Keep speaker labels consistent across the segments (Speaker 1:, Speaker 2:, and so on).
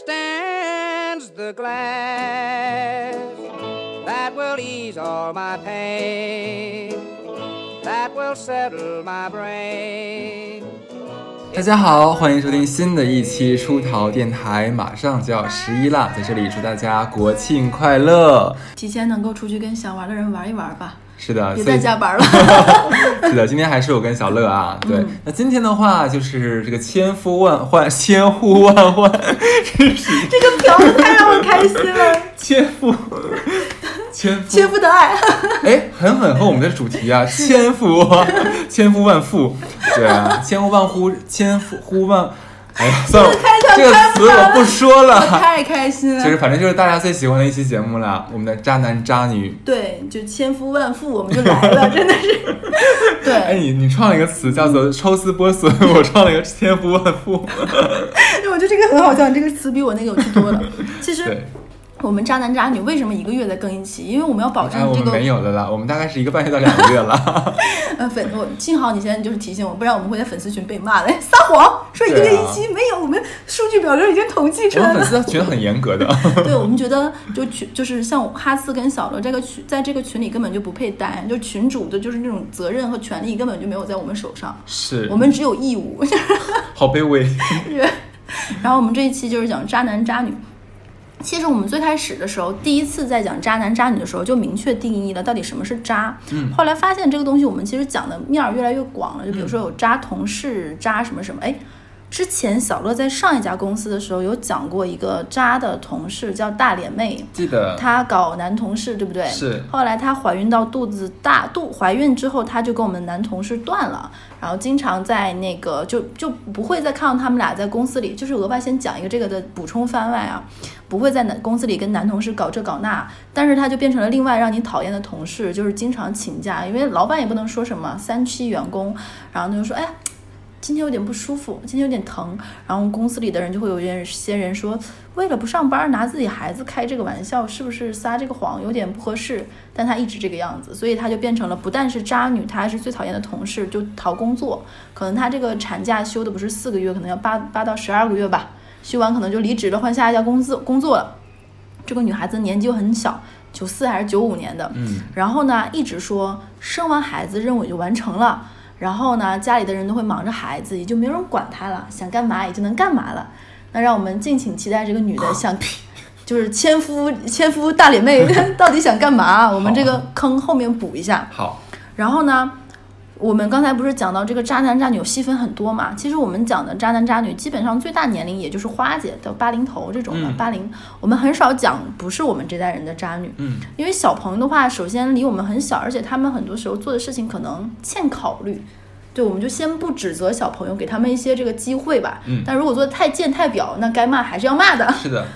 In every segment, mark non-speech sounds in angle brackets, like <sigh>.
Speaker 1: understands the glass that will ease all my pain, that will settle my brain.
Speaker 2: 大家好，欢迎收听新的一期出逃电台，马上就要十一啦，在这里祝大家国庆快乐。
Speaker 3: 提前能够出去跟想玩的人玩一玩吧，
Speaker 2: 是的，
Speaker 3: 别再加班了。<laughs>
Speaker 2: 是的，今天还是我跟小乐啊。对，
Speaker 3: 嗯
Speaker 2: 那今天的话就是这个千呼万唤，千呼万唤，真是
Speaker 3: 这个嫖的太让我开心了，<laughs>
Speaker 2: 千夫，千夫，
Speaker 3: 切腹的爱。
Speaker 2: 哎，很吻合我们的主题啊，<laughs> 千夫，千夫万夫，对啊，千呼万呼，千夫呼万，哎呀，算了，这个词我不说了。
Speaker 3: 太开心了。
Speaker 2: 就是反正就是大家最喜欢的一期节目了，我们的渣男渣女。
Speaker 3: 对，就千夫万妇，我们就来了，<laughs> 真的是。
Speaker 2: 对哎，
Speaker 3: 对，
Speaker 2: 你你创了一个词叫做抽丝剥笋，我创了一个千夫万妇。<laughs>
Speaker 3: 我觉得这个很好笑，你这个词比我那个有趣多了。其实
Speaker 2: 对，
Speaker 3: 我们渣男渣女为什么一个月才更一期？因为我们要保
Speaker 2: 哎，我们
Speaker 3: 证这个
Speaker 2: 没有了啦，我们大概是一个半月到两个月了。<laughs>
Speaker 3: 呃粉，我幸好你现在就是提醒我，不然我们会在粉丝群被骂的。哎 <laughs> 撒谎说一个月一期，没有，我们数据表格已经统计出
Speaker 2: 我们
Speaker 3: 来了。
Speaker 2: 粉丝群很严格的。<laughs>
Speaker 3: 对我们觉得就群就是像哈斯跟小罗这个群，在这个群里根本就不配待，就群主的就是那种责任和权利根本就没有在我们手上，
Speaker 2: 是，
Speaker 3: 我们只有义务。
Speaker 2: 好卑微。
Speaker 3: 然后我们这一期就是讲渣男渣女。其实我们最开始的时候，第一次在讲渣男渣女的时候，就明确定义了到底什么是渣。
Speaker 2: 嗯
Speaker 3: 后来发现这个东西我们其实讲的面儿越来越广了，就比如说有渣同事、渣什么什么。哎，之前小乐在上一家公司的时候有讲过一个渣的同事叫大脸妹，
Speaker 2: 记得
Speaker 3: 她搞男同事，对不对？
Speaker 2: 是
Speaker 3: 后来她怀孕到肚子大，肚怀孕之后，她就跟我们男同事断了，然后经常在那个就就不会再看到他们俩在公司里，就是额外先讲一个这个的补充番外啊，不会在男公司里跟男同事搞这搞那，但是她就变成了另外让你讨厌的同事，就是经常请假，因为老板也不能说什么三期员工，然后他就说，哎。今天有点不舒服，今天有点疼，然后公司里的人就会有一些人说，为了不上班拿自己孩子开这个玩笑，是不是撒这个谎有点不合适？但她一直这个样子，所以她就变成了不但是渣女，她还是最讨厌的同事，就逃工作。可能她这个产假休的不是四个月，可能要八八到十二个月吧，休完可能就离职了，换下一家公司工作了。这个女孩子年纪又很小，九四还是九五年的，
Speaker 2: 嗯，
Speaker 3: 然后呢，一直说生完孩子任务也就完成了，然后呢，家里的人都会忙着孩子，也就没有人管她了，想干嘛也就能干嘛了。那让我们敬请期待这个女的想，<laughs> 就是千夫千夫大脸妹 <laughs> 到底想干嘛？我们这个坑后面补一下。
Speaker 2: 好，
Speaker 3: 然后呢，我们刚才不是讲到这个渣男渣女有细分很多嘛？其实我们讲的渣男渣女，基本上最大年龄也就是花姐到八零头这种的
Speaker 2: 嗯
Speaker 3: 八零、我们很少讲不是我们这代人的渣女。
Speaker 2: 嗯，
Speaker 3: 因为小朋友的话，首先离我们很小，而且他们很多时候做的事情可能欠考虑。对，我们就先不指责小朋友，给他们一些这个机会吧。
Speaker 2: 嗯
Speaker 3: 但如果做的太贱太婊，那该骂还是要骂的。
Speaker 2: 是的，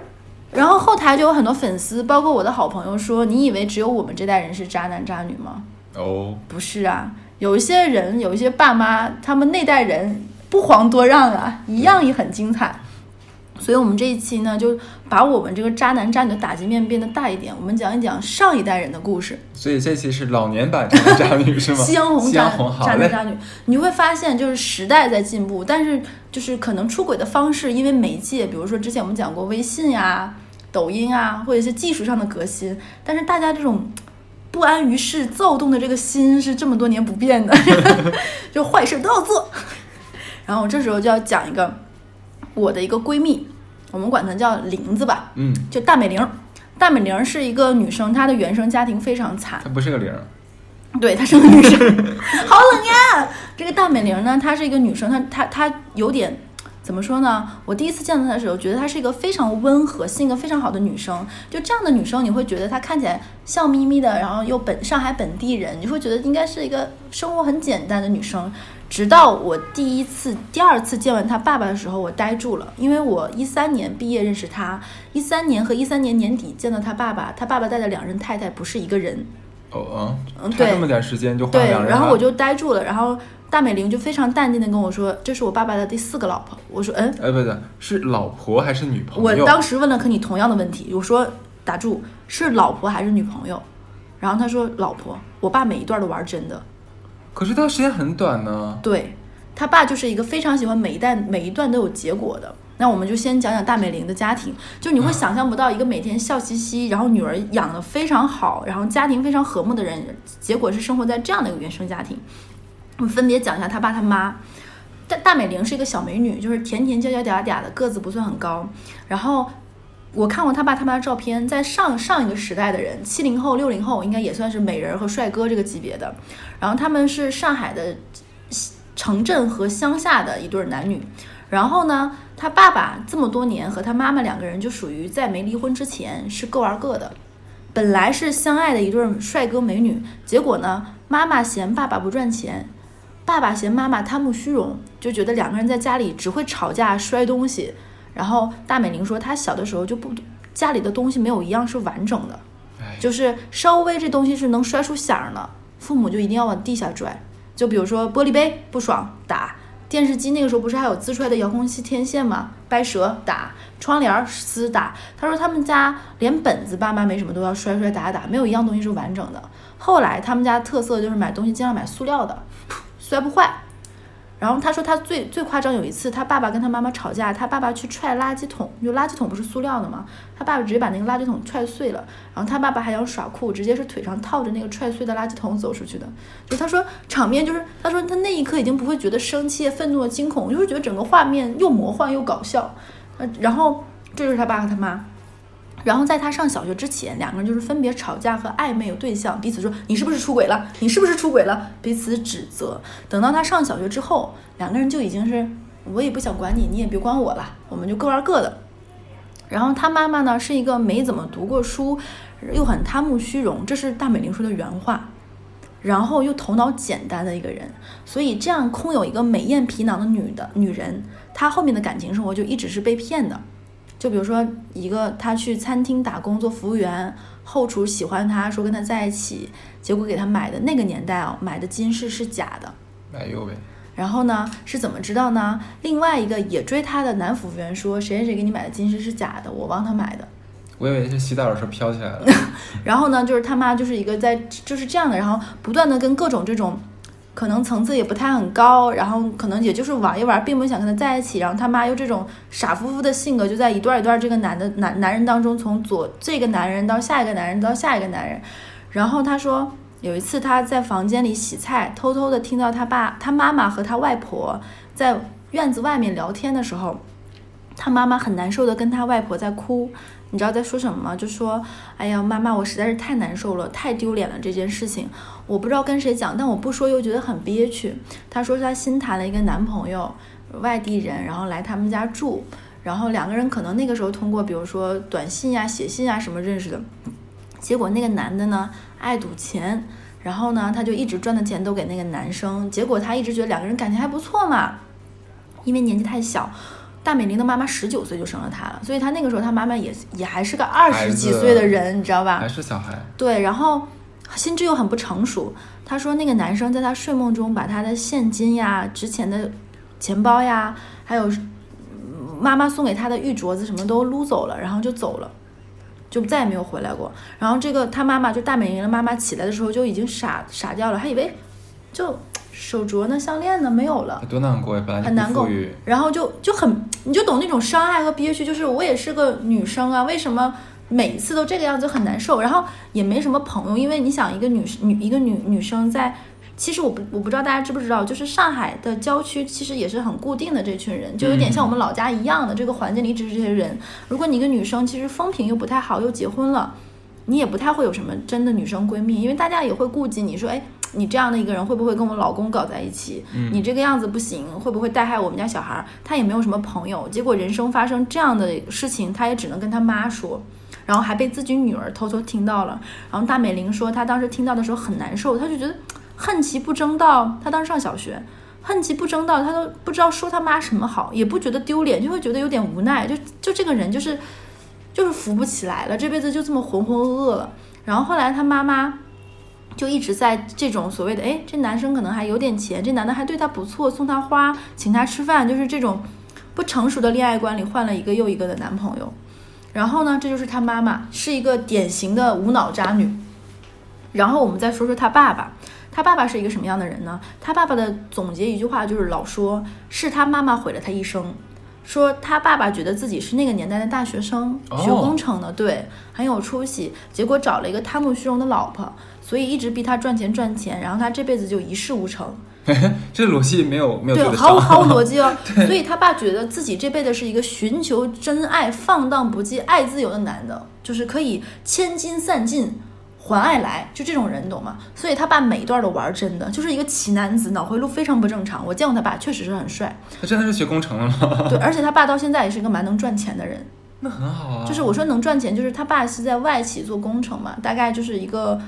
Speaker 2: <laughs>
Speaker 3: 然后后台就有很多粉丝，包括我的好朋友说：“你以为只有我们这代人是渣男渣女吗？
Speaker 2: 哦，
Speaker 3: 不是啊，有一些人，有一些爸妈，他们那代人不遑多让啊，一样也很精彩。所以，我们这一期呢，就把我们这个渣男渣女的打击面变得大一点，我们讲一讲上一代人的故事。
Speaker 2: 所以这期是老年版渣男渣女是吗？<laughs>
Speaker 3: 夕阳红渣
Speaker 2: 夕阳红。
Speaker 3: 渣男渣女，你会发现就是时代在进步，但是就是可能出轨的方式，因为媒介，比如说之前我们讲过微信呀、抖音啊，或者一些技术上的革新，但是大家这种不安于世、躁动的这个心是这么多年不变的，<laughs> 就坏事都要做。然后我这时候就要讲一个我的一个闺蜜，我们管她叫玲子吧，
Speaker 2: 嗯，
Speaker 3: 就大美玲。大美玲是一个女生，她的原生家庭非常惨，
Speaker 2: 她不是个零，
Speaker 3: 对，她是个女生，<laughs> 好冷呀！这个大美玲呢，她是一个女生，她她她有点怎么说呢？我第一次见到她的时候，觉得她是一个非常温和、性格非常好的女生。就这样的女生，你会觉得她看起来笑眯眯的，然后又本上海本地人，你会觉得应该是一个生活很简单的女生。直到我第一次、第二次见完她爸爸的时候，我呆住了，因为我一三年毕业认识她，一三年和一三年年底见到她爸爸，她爸爸带的两任太太不是一个人。
Speaker 2: 哦
Speaker 3: 嗯对
Speaker 2: 差这么点时间就换
Speaker 3: 对
Speaker 2: 两，人了
Speaker 3: 然后我就呆住了，然后大美玲就非常淡定的跟我说：“这是我爸爸的第四个老婆。”我说：“嗯。
Speaker 2: 哎，不对，是老婆还是女”朋友我？
Speaker 3: 当时问了和你同样的问题，我说：“打住，是老婆还是女朋友？”然后他说：“老婆。”我爸每一段都玩真的，
Speaker 2: 可是他时间很短呢。
Speaker 3: 对他爸就是一个非常喜欢每一段每一段都有结果的。那我们就先讲讲大美玲的家庭，就你会想象不到一个每天笑嘻嘻，然后女儿养得非常好，然后家庭非常和睦的人，结果是生活在这样的一个原生家庭。我们分别讲一下他爸他妈。大大美玲是一个小美女，就是甜甜娇娇嗲嗲的，个子不算很高。然后我看过他爸他妈的照片，在上上一个时代的人，七零后、六零后应该也算是美人和帅哥这个级别的。然后他们是上海的城镇和乡下的一对男女。然后呢，他爸爸这么多年和他妈妈两个人就属于在没离婚之前是各玩各的。本来是相爱的一对帅哥美女，结果呢，妈妈嫌爸爸不赚钱。爸爸嫌妈妈贪慕虚荣，就觉得两个人在家里只会吵架、摔东西。然后大美玲说，她小的时候就不家里的东西没有一样是完整的，就是稍微这东西是能摔出响的，父母就一定要往地下拽。就比如说玻璃杯不爽打，电视机那个时候不是还有滋出来的遥控器天线吗？掰折打，窗帘撕打。他说他们家连本子爸妈没什么都要摔摔打打，没有一样东西是完整的。后来他们家特色就是买东西尽量买塑料的。摔不坏，然后他说他最最夸张有一次，他爸爸跟他妈妈吵架，他爸爸去踹垃圾桶，就垃圾桶不是塑料的吗？他爸爸直接把那个垃圾桶踹碎了，然后他爸爸还想耍酷，直接是腿上套着那个踹碎的垃圾桶走出去的。就他说场面就是，他说他那一刻已经不会觉得生气、愤怒、惊恐，就是觉得整个画面又魔幻又搞笑。呃，然后这就是他爸和他妈。然后在他上小学之前，两个人就是分别吵架和暧昧有对象，彼此说你是不是出轨了？你是不是出轨了？彼此指责。等到他上小学之后，两个人就已经是我也不想管你，你也别管我了，我们就各玩各的。然后他妈妈呢是一个没怎么读过书，又很贪慕虚荣，这是大美玲说的原话。然后又头脑简单的一个人，所以这样空有一个美艳皮囊的女的女人，她后面的感情生活就一直是被骗的。就比如说，一个他去餐厅打工做服务员，后厨喜欢他，说跟他在一起，结果给他买的那个年代哦，买的金饰是假的。
Speaker 2: 哎呦喂！
Speaker 3: 然后呢，是怎么知道呢？另外一个也追他的男服务员说，谁谁谁给你买的金饰是假的，我帮他买的。
Speaker 2: 我以为是洗澡的时候飘起来了。<laughs>
Speaker 3: 然后呢，就是他妈就是一个在就是这样的，然后不断的跟各种这种。可能层次也不太很高，然后可能也就是玩一玩，并不想跟他在一起。然后他妈又这种傻乎乎的性格，就在一段一段这个男的男男人当中，从左这个男人到下一个男人到下一个男人。然后他说有一次他在房间里洗菜，偷偷的听到他爸、他妈妈和他外婆在院子外面聊天的时候，他妈妈很难受的跟他外婆在哭。你知道在说什么吗？就说，哎呀，妈妈，我实在是太难受了，太丢脸了这件事情，我不知道跟谁讲，但我不说又觉得很憋屈。她说她新谈了一个男朋友，外地人，然后来他们家住，然后两个人可能那个时候通过，比如说短信呀、写信啊什么认识的，结果那个男的呢爱赌钱，然后呢他就一直赚的钱都给那个男生，结果他一直觉得两个人感情还不错嘛，因为年纪太小。大美玲的妈妈十九岁就生了他了，所以他那个时候他妈妈也也还是个二十几岁的人，你知道吧？
Speaker 2: 还是小孩。
Speaker 3: 对，然后心智又很不成熟。他说那个男生在他睡梦中把他的现金呀、值钱的钱包呀，还有妈妈送给他的玉镯子什么都撸走了，然后就走了，就再也没有回来过。然后这个他妈妈就大美玲的妈妈起来的时候就已经傻傻掉了，还以为就。手镯呢？项链呢？没有了，
Speaker 2: 多难过呀！本来
Speaker 3: 很难过，然后就就很，你就懂那种伤害和憋屈。就是我也是个女生啊，为什么每一次都这个样子，很难受。然后也没什么朋友，因为你想，一个女女一个女女生在，其实我不我不知道大家知不知道，就是上海的郊区其实也是很固定的这群人，就有点像我们老家一样的这个环境里，只是这些人。如果你一个女生，其实风评又不太好，又结婚了，你也不太会有什么真的女生闺蜜，因为大家也会顾及你说，哎。你这样的一个人会不会跟我老公搞在一起？你这个样子不行，会不会带害我们家小孩？他也没有什么朋友，结果人生发生这样的事情，他也只能跟他妈说，然后还被自己女儿偷偷听到了。然后大美玲说，她当时听到的时候很难受，她就觉得恨其不争道。她当时上小学，恨其不争道，她都不知道说他妈什么好，也不觉得丢脸，就会觉得有点无奈。就就这个人就是就是扶不起来了，这辈子就这么浑浑噩噩了。然后后来她妈妈。就一直在这种所谓的，哎，这男生可能还有点钱，这男的还对她不错，送她花，请她吃饭，就是这种不成熟的恋爱观里换了一个又一个的男朋友。然后呢，这就是他妈妈，是一个典型的无脑渣女。然后我们再说说他爸爸，他爸爸是一个什么样的人呢？他爸爸的总结一句话就是老说是他妈妈毁了他一生。说他爸爸觉得自己是那个年代的大学生，
Speaker 2: 哦
Speaker 3: 学工程的，对，很有出息，结果找了一个贪慕虚荣的老婆，所以一直逼他赚钱赚钱，然后他这辈子就一事无成。<laughs>
Speaker 2: 这逻辑没有没有
Speaker 3: 对毫无。<laughs> 毫无逻辑哦。所以他爸觉得自己这辈子是一个寻求真爱、放荡不羁、爱自由的男的，就是可以千金散尽。还爱来，就这种人，懂吗？所以他爸每一段都玩真的，就是一个奇男子，脑回路非常不正常。我见过他爸，确实是很帅，
Speaker 2: 他 <laughs> 真的是学工程的吗？
Speaker 3: 对，而且他爸到现在也是一个蛮能赚钱的人。
Speaker 2: 那很好啊。
Speaker 3: 就是我说能赚钱，就是他爸是在外企做工程嘛，大概就是一个，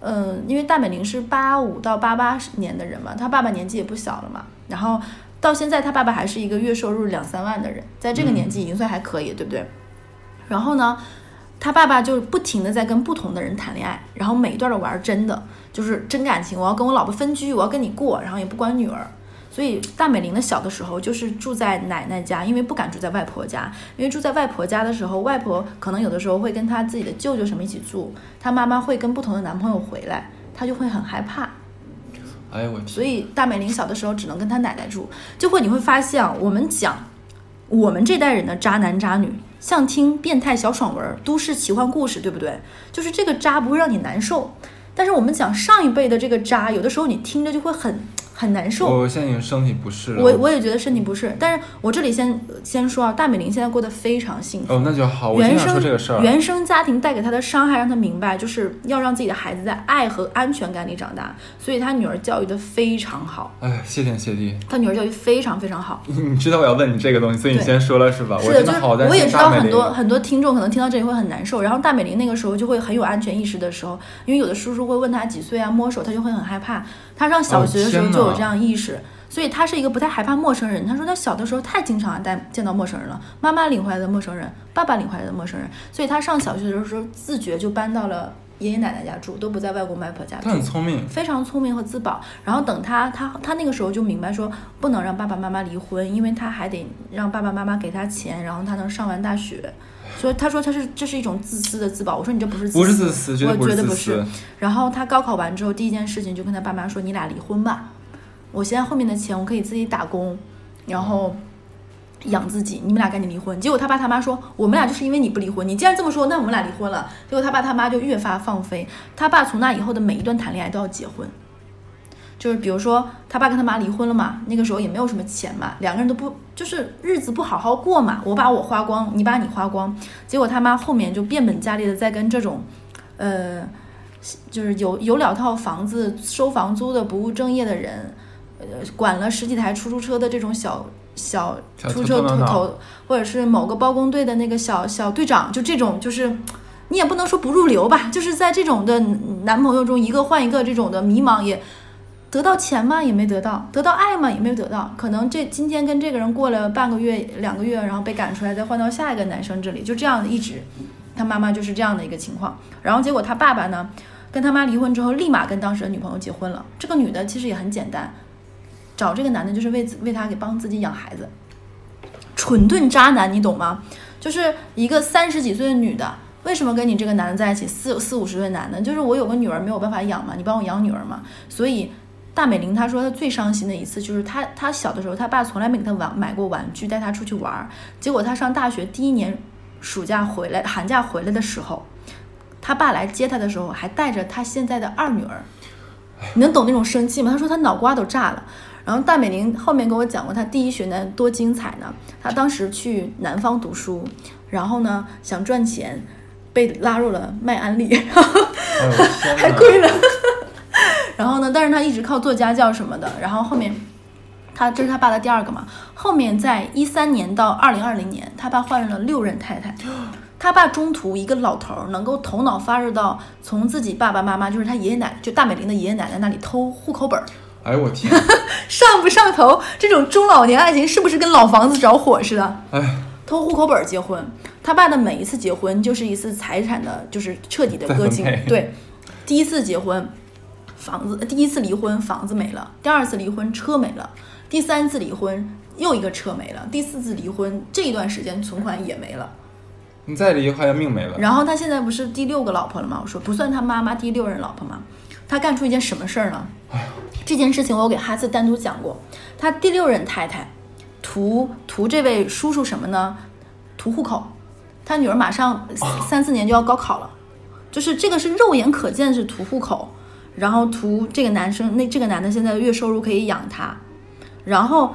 Speaker 3: 嗯，因为大美玲是八五到八八年的人嘛，她爸爸年纪也不小了嘛，然后到现在她爸爸还是一个月收入两三万的人，在这个年纪已经算还可以，对不对？然后呢，她爸爸就不停的在跟不同的人谈恋爱，然后每一段都玩真的，就是真感情，我要跟我老婆分居，我要跟你过，然后也不管女儿。所以大美玲的小的时候就是住在奶奶家，因为不敢住在外婆家，因为住在外婆家的时候，外婆可能有的时候会跟她自己的舅舅什么一起住，她妈妈会跟不同的男朋友回来，她就会很害怕。
Speaker 2: 哎呦我天，
Speaker 3: 所以大美玲小的时候只能跟她奶奶住，就会你会发现啊，我们讲我们这代人的渣男渣女，像听变态小爽文儿、都市奇幻故事，对不对？就是这个渣不会让你难受，但是我们讲上一辈的这个渣，有的时候你听着就会很很难受。
Speaker 2: 我现在已经身体不适了。
Speaker 3: 我我也觉得身体不适，但是我这里先先说啊，大美玲现在过得非常幸福。
Speaker 2: 哦，那就好。我
Speaker 3: 原生
Speaker 2: 这个事儿。
Speaker 3: 原生家庭带给她的伤害，让她明白，就是要让自己的孩子在爱和安全感里长大。所以她女儿教育的非常好，
Speaker 2: 哎，谢天谢地。
Speaker 3: 她女儿教育非常非常好。
Speaker 2: 你知道我要问你这个东西，所以你先说了是吧？
Speaker 3: 是的，就是我也知道很多很多听众可能听到这里会很难受，然后大美玲那个时候就会很有安全意识的时候，因为有的叔叔会问她几岁啊，摸手，她就会很害怕。她上小学的时候就有这样意识，所以他是一个不太害怕陌生人。他说他小的时候太经常带见到陌生人了，妈妈领回来的陌生人，爸爸领回来的陌生人，所以他上小学的时候自觉就搬到了爷爷奶奶家住，都不在外公外婆家住
Speaker 2: 他。很聪明，
Speaker 3: 非常聪明和自保。然后等他他他那个时候就明白说，不能让爸爸妈妈离婚，因为他还得让爸爸妈妈给他钱，然后他能上完大学。所以他说他是这是一种自私的自保。我说你这不是自
Speaker 2: 不是自私，
Speaker 3: 我觉得不
Speaker 2: 是。
Speaker 3: 然后他高考完之后，第一件事情就跟他爸妈说：“你俩离婚吧，我现在后面的钱我可以自己打工，然后养自己，你们俩赶紧离婚。”结果他爸他妈说：“我们俩就是因为你不离婚，你既然这么说，那我们俩离婚了。”结果他爸他妈就越发放飞，他爸从那以后的每一段谈恋爱都要结婚。就是比如说，他爸跟他妈离婚了嘛，那个时候也没有什么钱嘛，两个人都不就是日子不好好过嘛，我把我花光，你把你花光，结果他妈后面就变本加厉的在跟这种，呃，就是有有两套房子收房租的不务正业的人，呃，管了十几台出租车的这种小小
Speaker 2: 小
Speaker 3: 出租车
Speaker 2: 头头脑
Speaker 3: 头头，或者是某个包工队的那个小小队长，就这种就是。你也不能说不入流吧，就是在这种的男朋友中一个换一个这种的迷茫，也得到钱吗？也没得到，得到爱吗？也没有得到。可能这今天跟这个人过了半个月、两个月，然后被赶出来，再换到下一个男生这里，就这样一直。他妈妈就是这样的一个情况。然后结果他爸爸呢，跟他妈离婚之后，立马跟当时的女朋友结婚了。这个女的其实也很简单，找这个男的就是为自为他给帮自己养孩子。蠢钝渣男，你懂吗？就是一个三十几岁的女的，为什么跟你这个男的在一起？四四五十岁男的，就是我有个女儿没有办法养嘛，你帮我养女儿嘛。所以大美玲她说她最伤心的一次就是她她小的时候，她爸从来没给她玩买过玩具，带她出去玩儿。结果她上大学第一年暑假回来，寒假回来的时候，她爸来接她的时候，还带着她现在的二女儿。你能懂那种生气吗？她说她脑瓜都炸了。然后大美玲后面跟我讲过，她第一学年多精彩呢。她当时去南方读书，然后呢想赚钱，被拉入了卖安利，<laughs> 还亏了。<laughs> 然后呢，但是她一直靠做家教什么的。然后后面，她这是她爸的第二个嘛。后面在一三年到二零二零年，他爸换了六任太太。他爸中途一个老头儿能够头脑发热到从自己爸爸妈妈，就是他爷爷奶奶，就大美玲的爷爷奶奶那里偷户口本儿，
Speaker 2: 哎呦我天，<laughs>
Speaker 3: 上不上头？这种中老年爱情是不是跟老房子着火似的？
Speaker 2: 哎，
Speaker 3: 偷户口本儿结婚，他爸的每一次结婚就是一次财产的，就是彻底的割尽
Speaker 2: 再分配。
Speaker 3: 对，第一次结婚，房子；第一次离婚，房子没了；第二次离婚，车没了；第三次离婚，又一个车没了；第四次离婚，这一段时间存款也没了。
Speaker 2: 你再离好像命没了。
Speaker 3: 然后他现在不是第六个老婆了吗？我说不算他妈妈第六任老婆吗？他干出一件什么事儿呢？这件事情我给哈斯单独讲过。他第六任太太图图这位叔叔什么呢？图户口，他女儿马上三四年就要高考了，就是这个是肉眼可见是图户口，然后图这个男生那这个男的现在月收入可以养他，然后。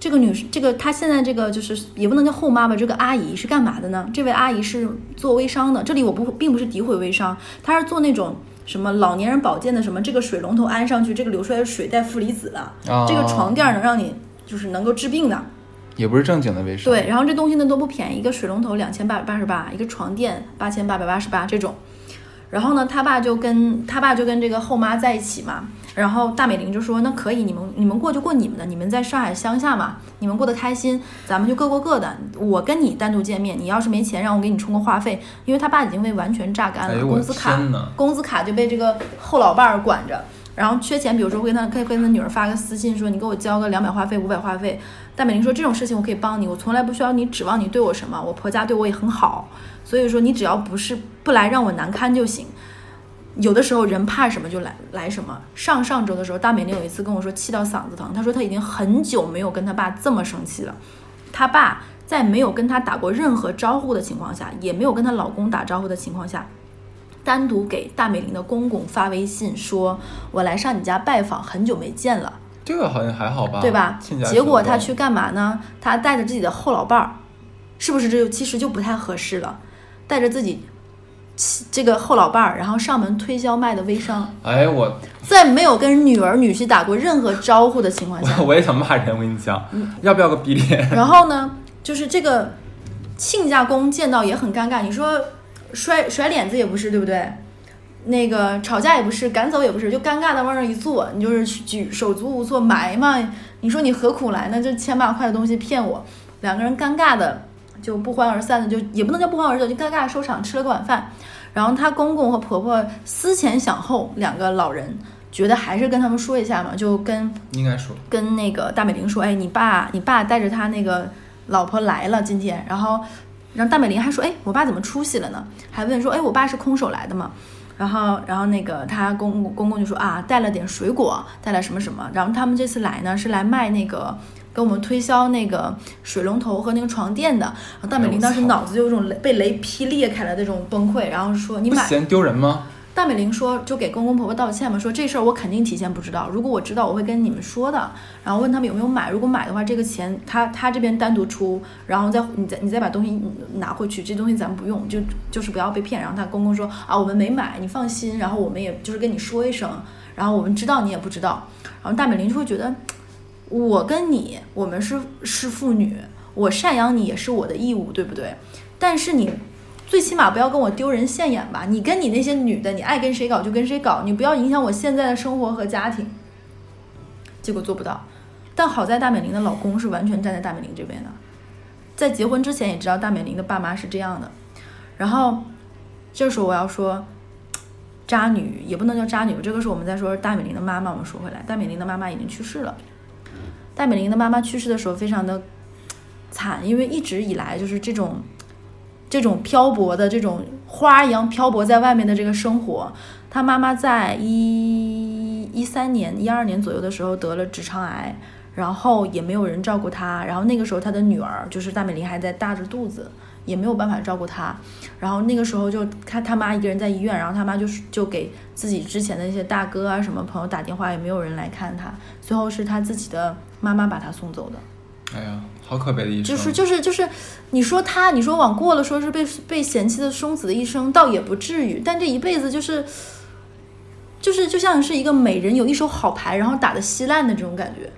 Speaker 3: 这个女，这个她现在这个就是也不能叫后妈吧，这个阿姨是干嘛的呢？这位阿姨是做微商的。这里我不并不是诋毁微商，她是做那种什么老年人保健的，什么这个水龙头安上去，这个流出来的水带负离子的，这个床垫能让你就是能够治病的，
Speaker 2: 也不是正经的卫生。
Speaker 3: 对，然后这东西呢都不便宜，一个水龙头两千八百八十八，一个床垫八千八百八十八这种。然后呢，他爸就跟他爸就跟这个后妈在一起嘛。然后大美玲就说：“那可以，你们你们过就过你们的，你们在上海乡下嘛，你们过得开心，咱们就各过各的。我跟你单独见面，你要是没钱，让我给你充个话费，因为他爸已经被完全榨干了，工资卡工资卡就被这个后老伴儿管着。然后缺钱，比如说会跟他可以跟他女儿发个私信说，你给我交个两百话费、五百话费。大美玲说这种事情我可以帮你，我从来不需要你指望你对我什么，我婆家对我也很好，所以说你只要不是不来让我难堪就行。”有的时候人怕什么就来来什么。上上周的时候，大美玲有一次跟我说气到嗓子疼，她说她已经很久没有跟她爸这么生气了。她爸在没有跟她打过任何招呼的情况下，也没有跟她老公打招呼的情况下，单独给大美玲的公公发微信说：“我来上你家拜访，很久没见了。”
Speaker 2: 这个好像还好吧？
Speaker 3: 对吧？结果他去干嘛呢？他带着自己的后老伴儿，是不是这就其实就不太合适了？带着自己。这个后老伴儿，然后上门推销卖的微商。
Speaker 2: 哎，我
Speaker 3: 在没有跟女儿女婿打过任何招呼的情况下，
Speaker 2: 我也想骂人。我跟你讲，要不要个逼脸？<laughs>
Speaker 3: 然后呢，就是这个亲家公见到也很尴尬。你说甩甩脸子也不是，对不对？那个吵架也不是，赶走也不是，就尴尬的往那一坐，你就是举手足无措埋嘛。你说你何苦来呢？这千把块的东西骗我，两个人尴尬的。就不欢而散的，就也不能叫不欢而散，就尴尬收场，吃了个晚饭。然后她公公和婆婆思前想后，两个老人觉得还是跟他们说一下嘛，就跟
Speaker 2: 应该说
Speaker 3: 跟那个大美玲说，哎，你爸你爸带着他那个老婆来了今天。然后让大美玲还说，哎，我爸怎么出息了呢？还问说，哎，我爸是空手来的吗？然后然后那个他公公公就说啊，带了点水果，带了什么什么。然后他们这次来呢，是来卖那个。跟我们推销那个水龙头和那个床垫的，然后大美玲当时脑子就有种雷被雷劈裂开了那种崩溃，然后说你买
Speaker 2: 嫌丢人吗？
Speaker 3: 大美玲说就给公公婆婆道歉嘛，说这事儿我肯定提前不知道，如果我知道我会跟你们说的。然后问他们有没有买，如果买的话，这个钱他他这边单独出，然后再你再你再把东西拿回去，这东西咱们不用，就就是不要被骗。然后他公公说啊我们没买，你放心，然后我们也就是跟你说一声，然后我们知道你也不知道，然后大美玲就会觉得。我跟你，我们是是父女，我赡养你也是我的义务，对不对？但是你最起码不要跟我丢人现眼吧？你跟你那些女的，你爱跟谁搞就跟谁搞，你不要影响我现在的生活和家庭。结果做不到，但好在大美玲的老公是完全站在大美玲这边的，在结婚之前也知道大美玲的爸妈是这样的。然后这时候我要说，渣女也不能叫渣女，这个是我们在说大美玲的妈妈。我们说回来，大美玲的妈妈已经去世了。戴美玲的妈妈去世的时候非常的惨，因为一直以来就是这种这种漂泊的这种花一样漂泊在外面的这个生活。她妈妈在一一三年、一二年左右的时候得了直肠癌，然后也没有人照顾她。然后那个时候她的女儿就是大美玲还在大着肚子，也没有办法照顾她。然后那个时候就她他妈一个人在医院，然后他妈就是就给自己之前的那些大哥啊什么朋友打电话，也没有人来看她。最后是她自己的。妈妈把他送走的，
Speaker 2: 哎呀，好可悲的一生。
Speaker 3: 就是就是就是，你说他，你说往过了说是被被嫌弃的松子的一生，倒也不至于。但这一辈子就是，就是就像是一个美人有一手好牌，然后打的稀烂的这种感觉。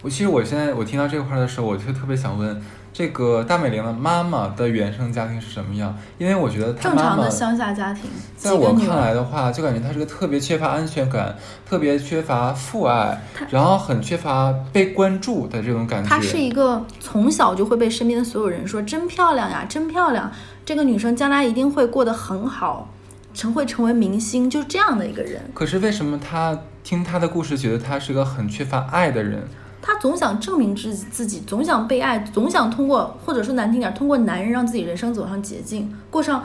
Speaker 2: 我其实我现在我听到这块的时候，我就特别想问。这个大美玲的妈妈的原生家庭是什么样？因为我觉得
Speaker 3: 正常的乡下家庭，
Speaker 2: 在我看来的话，就感觉她是个特别缺乏安全感、特别缺乏父爱，然后很缺乏被关注的这种感觉。
Speaker 3: 她是一个从小就会被身边的所有人说“真漂亮呀，真漂亮”，这个女生将来一定会过得很好，成会成为明星，就这样的一个人。
Speaker 2: 可是为什么她听她的故事，觉得她是个很缺乏爱的人？
Speaker 3: 她总想证明自自己，总想被爱，总想通过，或者说难听点，通过男人让自己人生走上捷径，过上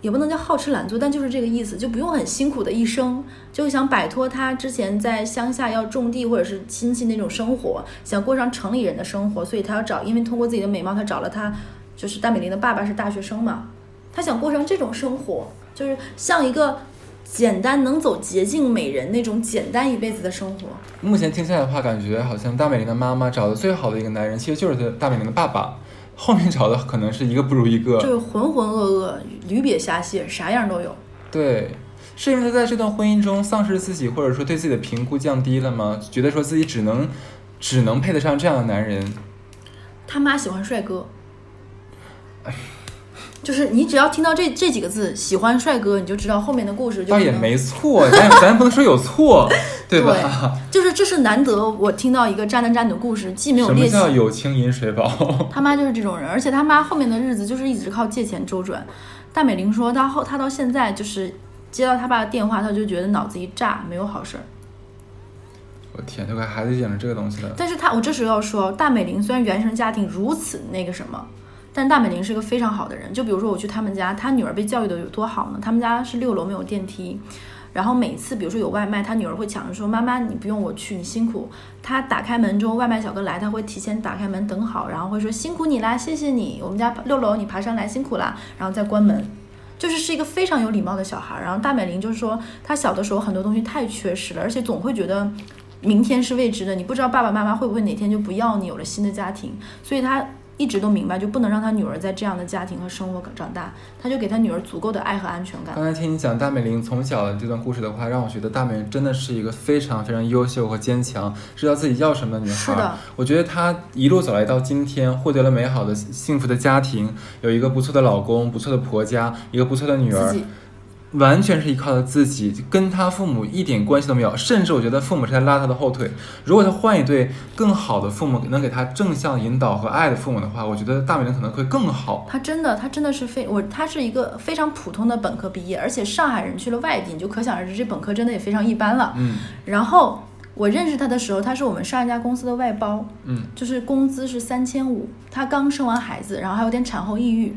Speaker 3: 也不能叫好吃懒做，但就是这个意思，就不用很辛苦的一生，就想摆脱他之前在乡下要种地或者是亲戚那种生活，想过上城里人的生活，所以他要找，因为通过自己的美貌，他找了他就是大美玲的爸爸是大学生嘛，他想过上这种生活，就是像一个简单能走捷径美人那种简单一辈子的生活。
Speaker 2: 目前听下来的话，感觉好像大美玲的妈妈找的最好的一个男人，其实就是她大美玲的爸爸。后面找的可能是一个不如一个，
Speaker 3: 就是浑浑噩噩、驴瘪瞎蟹，啥样都有。
Speaker 2: 对，是因为他在这段婚姻中丧失自己，或者说对自己的评估降低了吗？觉得说自己只能只能配得上这样的男人。
Speaker 3: 他妈喜欢帅哥。<laughs> 就是你只要听到这这几个字“喜欢帅哥”，你就知道后面的故事。
Speaker 2: 倒也没错，咱 <laughs> 咱不能说有错，对吧？
Speaker 3: 就是这是难得我听到一个渣男渣女的故事，既没有猎
Speaker 2: 奇。什么叫友情饮水饱？<laughs>
Speaker 3: 他妈就是这种人，而且他妈后面的日子就是一直靠借钱周转。大美玲说，她后她到现在就是接到他爸的电话，她就觉得脑子一炸，没有好事儿。
Speaker 2: 我天，都给孩子讲了这个东西了。
Speaker 3: 但是他我这时候要说，大美玲虽然原生家庭如此那个什么。但大美玲是个非常好的人，就比如说我去他们家，他女儿被教育的有多好呢？他们家是六楼没有电梯，然后每次比如说有外卖，他女儿会抢着说：“妈妈，你不用我去，你辛苦。”他打开门之后，外卖小哥来，他会提前打开门等好，然后会说：“辛苦你啦，谢谢你，我们家六楼你爬上来辛苦啦。”然后再关门，就是是一个非常有礼貌的小孩。然后大美玲就是说，她小的时候很多东西太缺失了，而且总会觉得明天是未知的，你不知道爸爸妈妈会不会哪天就不要你，有了新的家庭，所以他。一直都明白，就不能让他女儿在这样的家庭和生活长大，他就给他女儿足够的爱和安全感。
Speaker 2: 刚才听你讲大美玲从小的这段故事的话，让我觉得大美玲真的是一个非常非常优秀和坚强，知道自己要什么的女孩。
Speaker 3: 是的，
Speaker 2: 我觉得她一路走来到今天，获得了美好的幸福的家庭，有一个不错的老公，不错的婆家，一个不错的女儿。完全是依靠他自己，跟他父母一点关系都没有，甚至我觉得父母是在拉他的后腿。如果他换一对更好的父母，能给他正向引导和爱的父母的话，我觉得大美玲可能会更好。
Speaker 3: 他真的，他真的是非我，他是一个非常普通的本科毕业，而且上海人去了外地，你就可想而知，这本科真的也非常一般了。
Speaker 2: 嗯。
Speaker 3: 然后我认识他的时候，他是我们上一家公司的外包，
Speaker 2: 嗯，
Speaker 3: 就是工资是三千五，他刚生完孩子，然后还有点产后抑郁。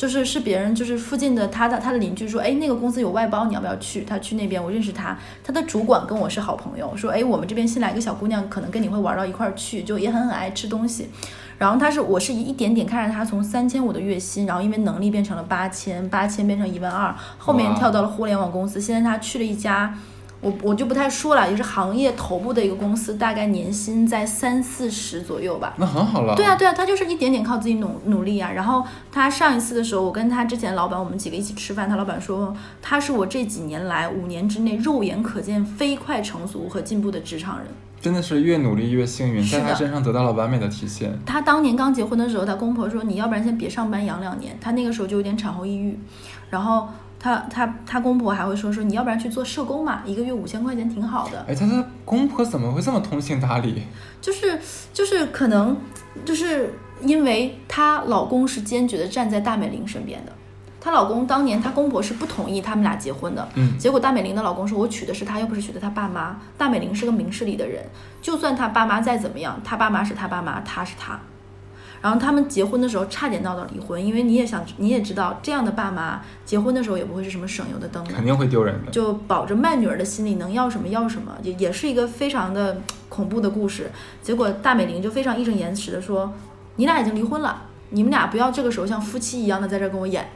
Speaker 3: 就是是别人，就是附近的他的他的邻居说，哎，那个公司有外包，你要不要去？他去那边，我认识他，他的主管跟我是好朋友，说，哎，我们这边新来一个小姑娘，可能跟你会玩到一块儿去，就也很很爱吃东西。然后他是，我是一一点点看着他从三千五的月薪，然后因为能力变成了八千，八千变成一万二，后面跳到了互联网公司，现在他去了一家。我我就不太说了，也是行业头部的一个公司，大概年薪在三四十左右吧。
Speaker 2: 那很好了。
Speaker 3: 对啊，对啊，他就是一点点靠自己努努力啊。然后他上一次的时候，我跟他之前老板，我们几个一起吃饭，他老板说他是我这几年来五年之内肉眼可见飞快成熟和进步的职场人。
Speaker 2: 真的是越努力越幸运，在他身上得到了完美的体现。
Speaker 3: 他当年刚结婚的时候，他公婆说你要不然先别上班养两年。他那个时候就有点产后抑郁，然后。他他他公婆还会说说你要不然去做社工嘛，一个月五千块钱挺好的。
Speaker 2: 哎，他的公婆怎么会这么通情达理？
Speaker 3: 就是就是可能就是因为她老公是坚决的站在大美玲身边的。她老公当年她公婆是不同意他们俩结婚的，
Speaker 2: 嗯，
Speaker 3: 结果大美玲的老公说，我娶的是她，又不是娶的她爸妈。大美玲是个明事理的人，就算她爸妈再怎么样，她爸妈是她爸妈，她是她。然后他们结婚的时候差点闹到离婚，因为你也想，你也知道，这样的爸妈结婚的时候也不会是什么省油的灯，
Speaker 2: 肯定会丢人的。
Speaker 3: 就保着卖女儿的心理，能要什么要什么，也也是一个非常的恐怖的故事。结果大美玲就非常义正言辞的说：“你俩已经离婚了，你们俩不要这个时候像夫妻一样的在这跟我演，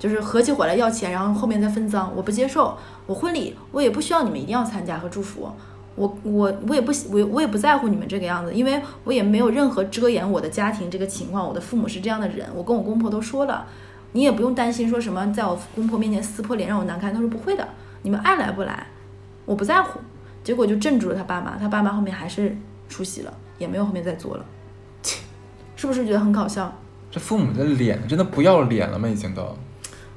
Speaker 3: 就是合起伙来要钱，然后后面再分赃，我不接受。我婚礼我也不需要你们一定要参加和祝福。”我我我也不我我也不在乎你们这个样子，因为我也没有任何遮掩我的家庭这个情况。我的父母是这样的人，我跟我公婆都说了，你也不用担心说什么在我公婆面前撕破脸让我难堪。他说不会的，你们爱来不来，我不在乎。结果就镇住了他爸妈，他爸妈后面还是出席了，也没有后面再做了。切，<laughs> 是不是觉得很搞笑？
Speaker 2: 这父母的脸真的不要脸了吗？已经都。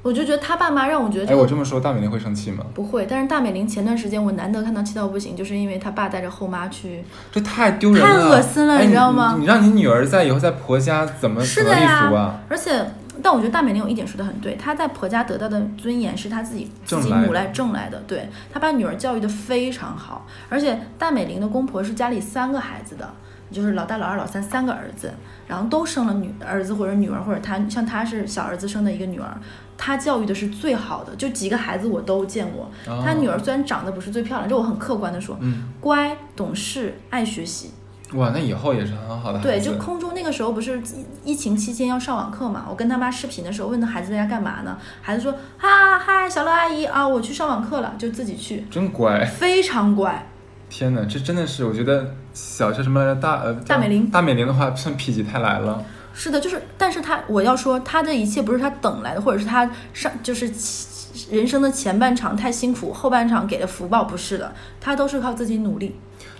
Speaker 3: 我就觉得他爸妈让我觉得，
Speaker 2: 哎，我这么说大美玲会生气吗？
Speaker 3: 不会，但是大美玲前段时间我难得看到气到不行，就是因为他爸带着后妈去，
Speaker 2: 这太丢人了，
Speaker 3: 太恶心了，你知道吗？
Speaker 2: 你让你女儿在以后在婆家怎么
Speaker 3: 是的
Speaker 2: 呀？
Speaker 3: 而且，但我觉得大美玲有一点说的很对，她在婆家得到的尊严是她自己自己母来挣来的，对她把女儿教育的非常好，而且大美玲的公婆是家里三个孩子的。就是老大、老二、老三三个儿子，然后都生了女儿子或者女儿，或者他像他是小儿子生的一个女儿，他教育的是最好的，就几个孩子我都见过。他女儿虽然长得不是最漂亮，这我很客观的说，
Speaker 2: 嗯，
Speaker 3: 乖、懂事、爱学习。
Speaker 2: 哇，那以后也是很好的。
Speaker 3: 对，就空中那个时候不是疫情期间要上网课嘛？我跟他妈视频的时候问他孩子在家干嘛呢？孩子说：哈嗨，小乐阿姨啊，我去上网课了，就自己去。
Speaker 2: 真乖，
Speaker 3: 非常乖。
Speaker 2: 天哪，这真的是我觉得小叫什么来着？大呃，
Speaker 3: 大美玲。
Speaker 2: 大美玲的话算否极泰来了。
Speaker 3: 是的，就是，但是他我要说，他的一切不是他等来的，或者是他上就是人生的前半场太辛苦，后半场给的福报不是的，他都是靠自己努力。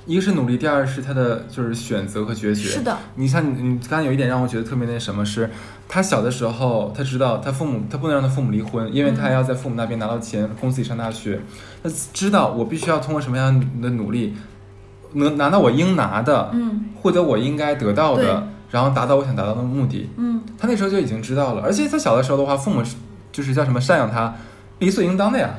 Speaker 2: 一个是努力，第二是他的就是选择和决绝。
Speaker 3: 是的，
Speaker 2: 你像你，你刚才有一点让我觉得特别那什么，是他小的时候，他知道他父母，他不能让他父母离婚，因为他还要在父母那边拿到钱供自己上大学。他知道我必须要通过什么样的努力，能拿到我应拿的，
Speaker 3: 嗯，
Speaker 2: 获得我应该得到的，然后达到我想达到的目的。
Speaker 3: 嗯，
Speaker 2: 他那时候就已经知道了，而且他小的时候的话，父母是就是叫什么赡养他，理所应当的呀。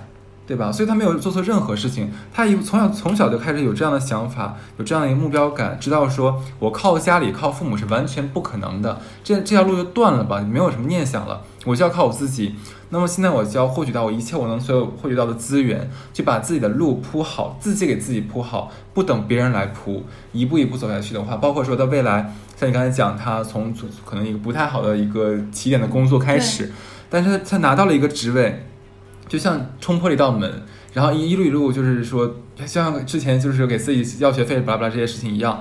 Speaker 2: 对吧？所以他没有做错任何事情，他一从小从小就开始有这样的想法，有这样的一个目标感，知道说我靠家里靠父母是完全不可能的，这这条路就断了吧，没有什么念想了，我就要靠我自己。那么现在我就要获取到我一切我能所有获取到的资源，去把自己的路铺好，自己给自己铺好，不等别人来铺，一步一步走下去的话，包括说到未来，像你刚才讲，他从可能一个不太好的一个起点的工作开始，但是他拿到了一个职位。就像冲破了一道门，然后一一路一路就是说，像之前就是给自己要学费、巴拉巴拉这些事情一样，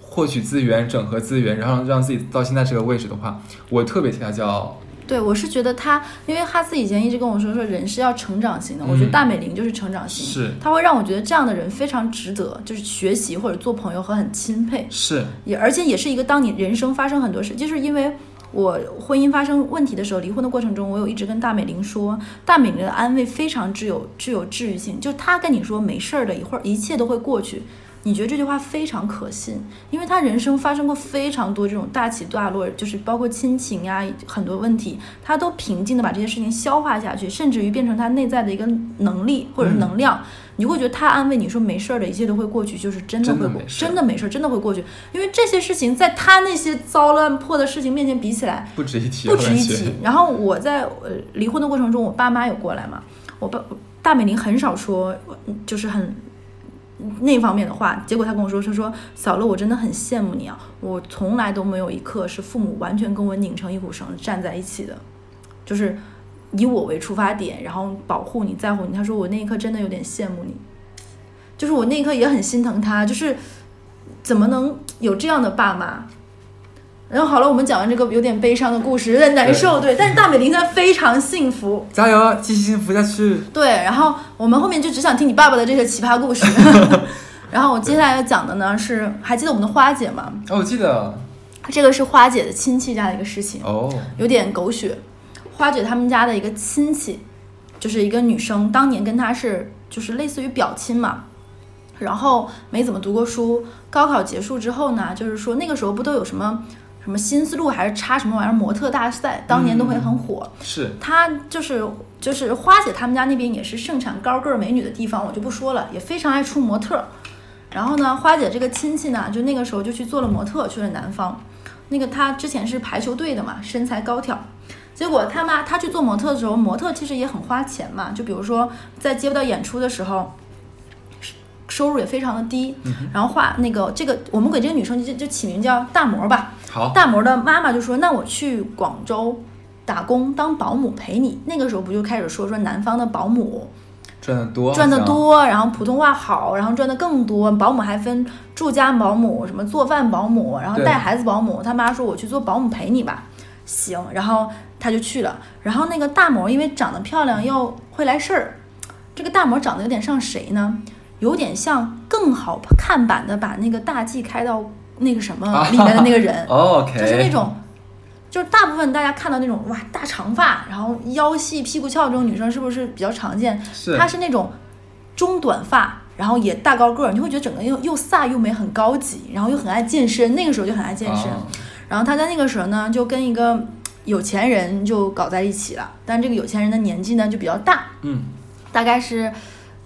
Speaker 2: 获取资源、整合资源，然后让自己到现在这个位置的话，我特别替他骄傲。
Speaker 3: 对，我是觉得他，因为哈斯以前一直跟我说，说人是要成长型的，我觉得大美玲就是成长型，
Speaker 2: 是，
Speaker 3: 他会让我觉得这样的人非常值得，就是学习或者做朋友和很钦佩，
Speaker 2: 是，
Speaker 3: 也而且也是一个当你人生发生很多事，就是因为。我婚姻发生问题的时候，离婚的过程中，我有一直跟大美玲说，大美玲的安慰非常具有具有治愈性，就她跟你说没事儿的，一会儿一切都会过去。你觉得这句话非常可信，因为他人生发生过非常多这种大起大落，就是包括亲情呀很多问题，他都平静的把这些事情消化下去，甚至于变成他内在的一个能力或者能量。你会觉得他安慰你说没事儿的，一切都会过去，就是真的会真的没事儿，真的会过去。因为这些事情在他那些糟乱破的事情面前比起来
Speaker 2: 不值一提，
Speaker 3: 不值一提。然后我在呃离婚的过程中，我爸妈有过来嘛，我爸大美玲很少说，就是很。那方面的话，结果他跟我说，他说小乐，我真的很羡慕你啊，我从来都没有一刻是父母完全跟我拧成一股绳站在一起的，就是以我为出发点，然后保护你在乎你。他说我那一刻真的有点羡慕你，就是我那一刻也很心疼他，就是怎么能有这样的爸妈。然后好了，我们讲完这个有点悲伤的故事，有点难受，对。但是大美玲她非常幸福，
Speaker 2: 加油，继续幸福下去。
Speaker 3: 对，然后我们后面就只想听你爸爸的这些奇葩故事。<laughs> 然后我接下来要讲的呢是，还记得我们的花姐吗？
Speaker 2: 哦，我记得。
Speaker 3: 这个是花姐的亲戚家的一个事情
Speaker 2: 哦，
Speaker 3: 有点狗血。花姐他们家的一个亲戚，就是一个女生，当年跟她是就是类似于表亲嘛。然后没怎么读过书，高考结束之后呢，就是说那个时候不都有什么？什么新丝路还是插什么玩意儿模特大赛，当年都会很火。
Speaker 2: 是，
Speaker 3: 她就是就是花姐他们家那边也是盛产高个儿美女的地方，我就不说了，也非常爱出模特。然后呢，花姐这个亲戚呢，就那个时候就去做了模特，去了南方。那个她之前是排球队的嘛，身材高挑。结果他妈她去做模特的时候，模特其实也很花钱嘛，就比如说在接不到演出的时候。收入也非常的低，然后画那个这个，我们给这个女生就就起名叫大模吧。
Speaker 2: 好，
Speaker 3: 大模的妈妈就说：“那我去广州打工当保姆陪你。”那个时候不就开始说说南方的保姆
Speaker 2: 赚的多，
Speaker 3: 赚的多，然后普通话好，然后赚的更多。保姆还分住家保姆、什么做饭保姆，然后带孩子保姆。他妈说：“我去做保姆陪你吧。”行，然后他就去了。然后那个大模因为长得漂亮又会来事儿，这个大模长得有点像谁呢？有点像更好看版的，把那个大 G 开到那个什么里面的那个人 <laughs> 就是那种，就是大部分大家看到那种哇大长发，然后腰细屁股翘这种女生是不是比较常见？
Speaker 2: 是，
Speaker 3: 她是那种中短发，然后也大高个儿，你会觉得整个又又飒又美，很高级，然后又很爱健身，那个时候就很爱健身。然后她在那个时候呢，就跟一个有钱人就搞在一起了，但这个有钱人的年纪呢就比较大，
Speaker 2: 嗯，
Speaker 3: 大概是。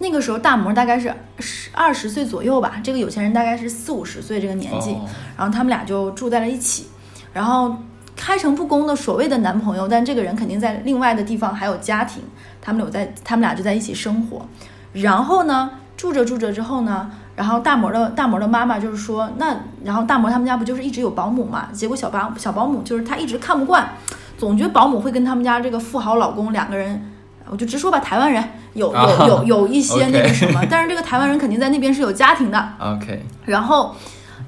Speaker 3: 那个时候大模大概是十二十岁左右吧，这个有钱人大概是四五十岁这个年纪，然后他们俩就住在了一起，然后开诚布公的所谓的男朋友，但这个人肯定在另外的地方还有家庭，他们有在他们俩就在一起生活，然后呢住着住着之后呢，然后大模的大模的妈妈就是说，那然后大模他们家不就是一直有保姆嘛，结果小保小保姆就是她一直看不惯，总觉得保姆会跟他们家这个富豪老公两个人。我就直说吧，台湾人有有有有一些 <laughs> 那个什么，但是这个台湾人肯定在那边是有家庭的。<laughs>
Speaker 2: OK，
Speaker 3: 然后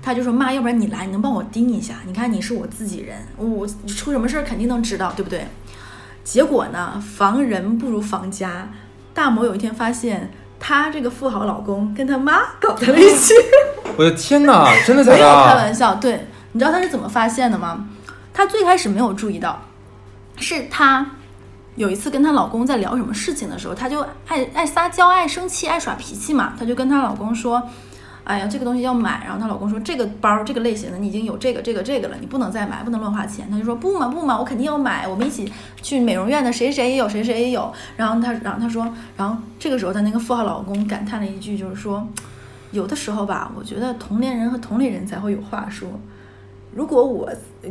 Speaker 3: 他就说妈，要不然你来，你能帮我盯一下？你看你是我自己人，我出什么事儿肯定能知道，对不对？结果呢，防人不如防家。大魔有一天发现，他这个富豪老公跟他妈搞在了一起。<laughs>
Speaker 2: 我的天哪，真的假的？
Speaker 3: 没有开玩笑。对，你知道他是怎么发现的吗？他最开始没有注意到，是他。有一次跟她老公在聊什么事情的时候，她就爱爱撒娇、爱生气、爱耍脾气嘛。她就跟她老公说：“哎呀，这个东西要买。”然后她老公说：“这个包、这个类型的你已经有这个、这个、这个了，你不能再买，不能乱花钱。”她就说：“不嘛不嘛，我肯定要买。我们一起去美容院的，谁谁也有，谁谁也有。”然后她，然后她说，然后这个时候她那个富豪老公感叹了一句，就是说：“有的时候吧，我觉得同龄人和同龄人才会有话说。如果我，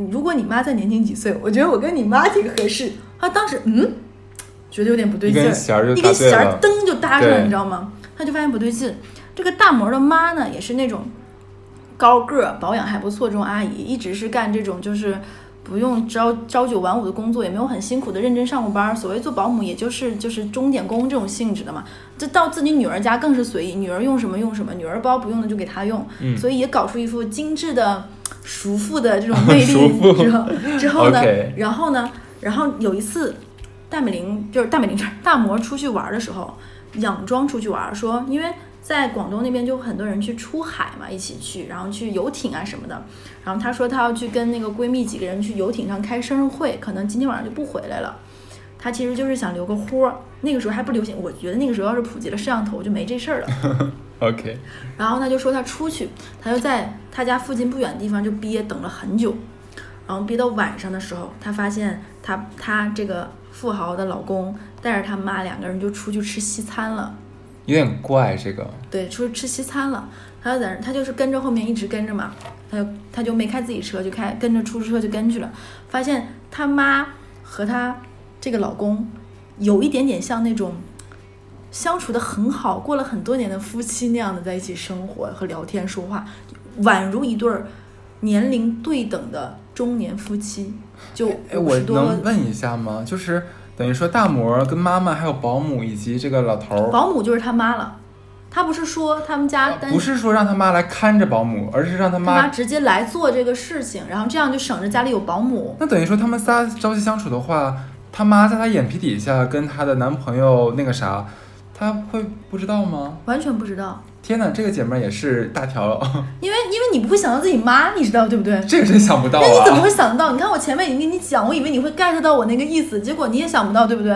Speaker 3: 如果你妈再年轻几岁，我觉得我跟你妈挺合适。”他当时嗯，觉得有点不对劲儿，一根
Speaker 2: 弦儿
Speaker 3: 噔就搭上了，你知道吗？他就发现不对劲。这个大模的妈呢，也是那种高个儿、保养还不错这种阿姨，一直是干这种就是不用朝朝九晚五的工作，也没有很辛苦的认真上过班。所谓做保姆，也就是就是钟点工这种性质的嘛。这到自己女儿家更是随意，女儿用什么用什么，女儿包不用的就给她用，所以也搞出一副精致的熟妇的这种魅力。<laughs> 之后之后呢，然后呢？然后有一次，大美玲就是大美玲这大模出去玩的时候，佯装出去玩，说因为在广东那边就很多人去出海嘛，一起去，然后去游艇啊什么的。然后她说她要去跟那个闺蜜几个人去游艇上开生日会，可能今天晚上就不回来了。她其实就是想留个豁儿。那个时候还不流行，我觉得那个时候要是普及了摄像头就没这事儿了。
Speaker 2: OK。
Speaker 3: 然后他就说他出去，他就在他家附近不远的地方就憋等了很久。然后憋到晚上的时候，他发现他他这个富豪的老公带着他妈两个人就出去吃西餐了，
Speaker 2: 有点怪这个。
Speaker 3: 对，出去吃西餐了，他就在他就是跟着后面一直跟着嘛，他就他就没开自己车，就开跟着出租车就跟去了，发现他妈和他这个老公有一点点像那种相处的很好，过了很多年的夫妻那样的在一起生活和聊天说话，宛如一对儿年龄对等的。中年夫妻就
Speaker 2: 哎，我能问一下吗？就是等于说大模跟妈妈还有保姆以及这个老头儿，
Speaker 3: 保姆就是他妈了。他不是说他们家
Speaker 2: 不是说让他妈来看着保姆，而是让他
Speaker 3: 妈直接来做这个事情，然后这样就省着家里有保姆。
Speaker 2: 那等于说他们仨朝夕相处的话，他妈在他眼皮底下跟他的男朋友那个啥，他会不知道吗？
Speaker 3: 完全不知道。
Speaker 2: 天哪，这个姐妹也是大条，<laughs>
Speaker 3: 因为因为你不会想到自己妈，你知道对不对？
Speaker 2: 这个真想不到。
Speaker 3: 那你怎么会想到？你看我前面已经跟你讲，我以为你会 get 到我那个意思，结果你也想不到，对不对？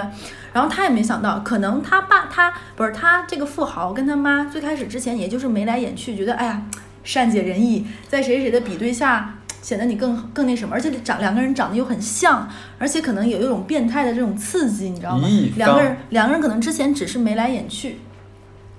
Speaker 3: 然后他也没想到，可能他爸他不是他这个富豪跟他妈最开始之前也就是眉来眼去，觉得哎呀善解人意，在谁谁的比对下显得你更更那什么，而且长两个人长得又很像，而且可能有一种变态的这种刺激，你知道吗？两个人两个人可能之前只是眉来眼去。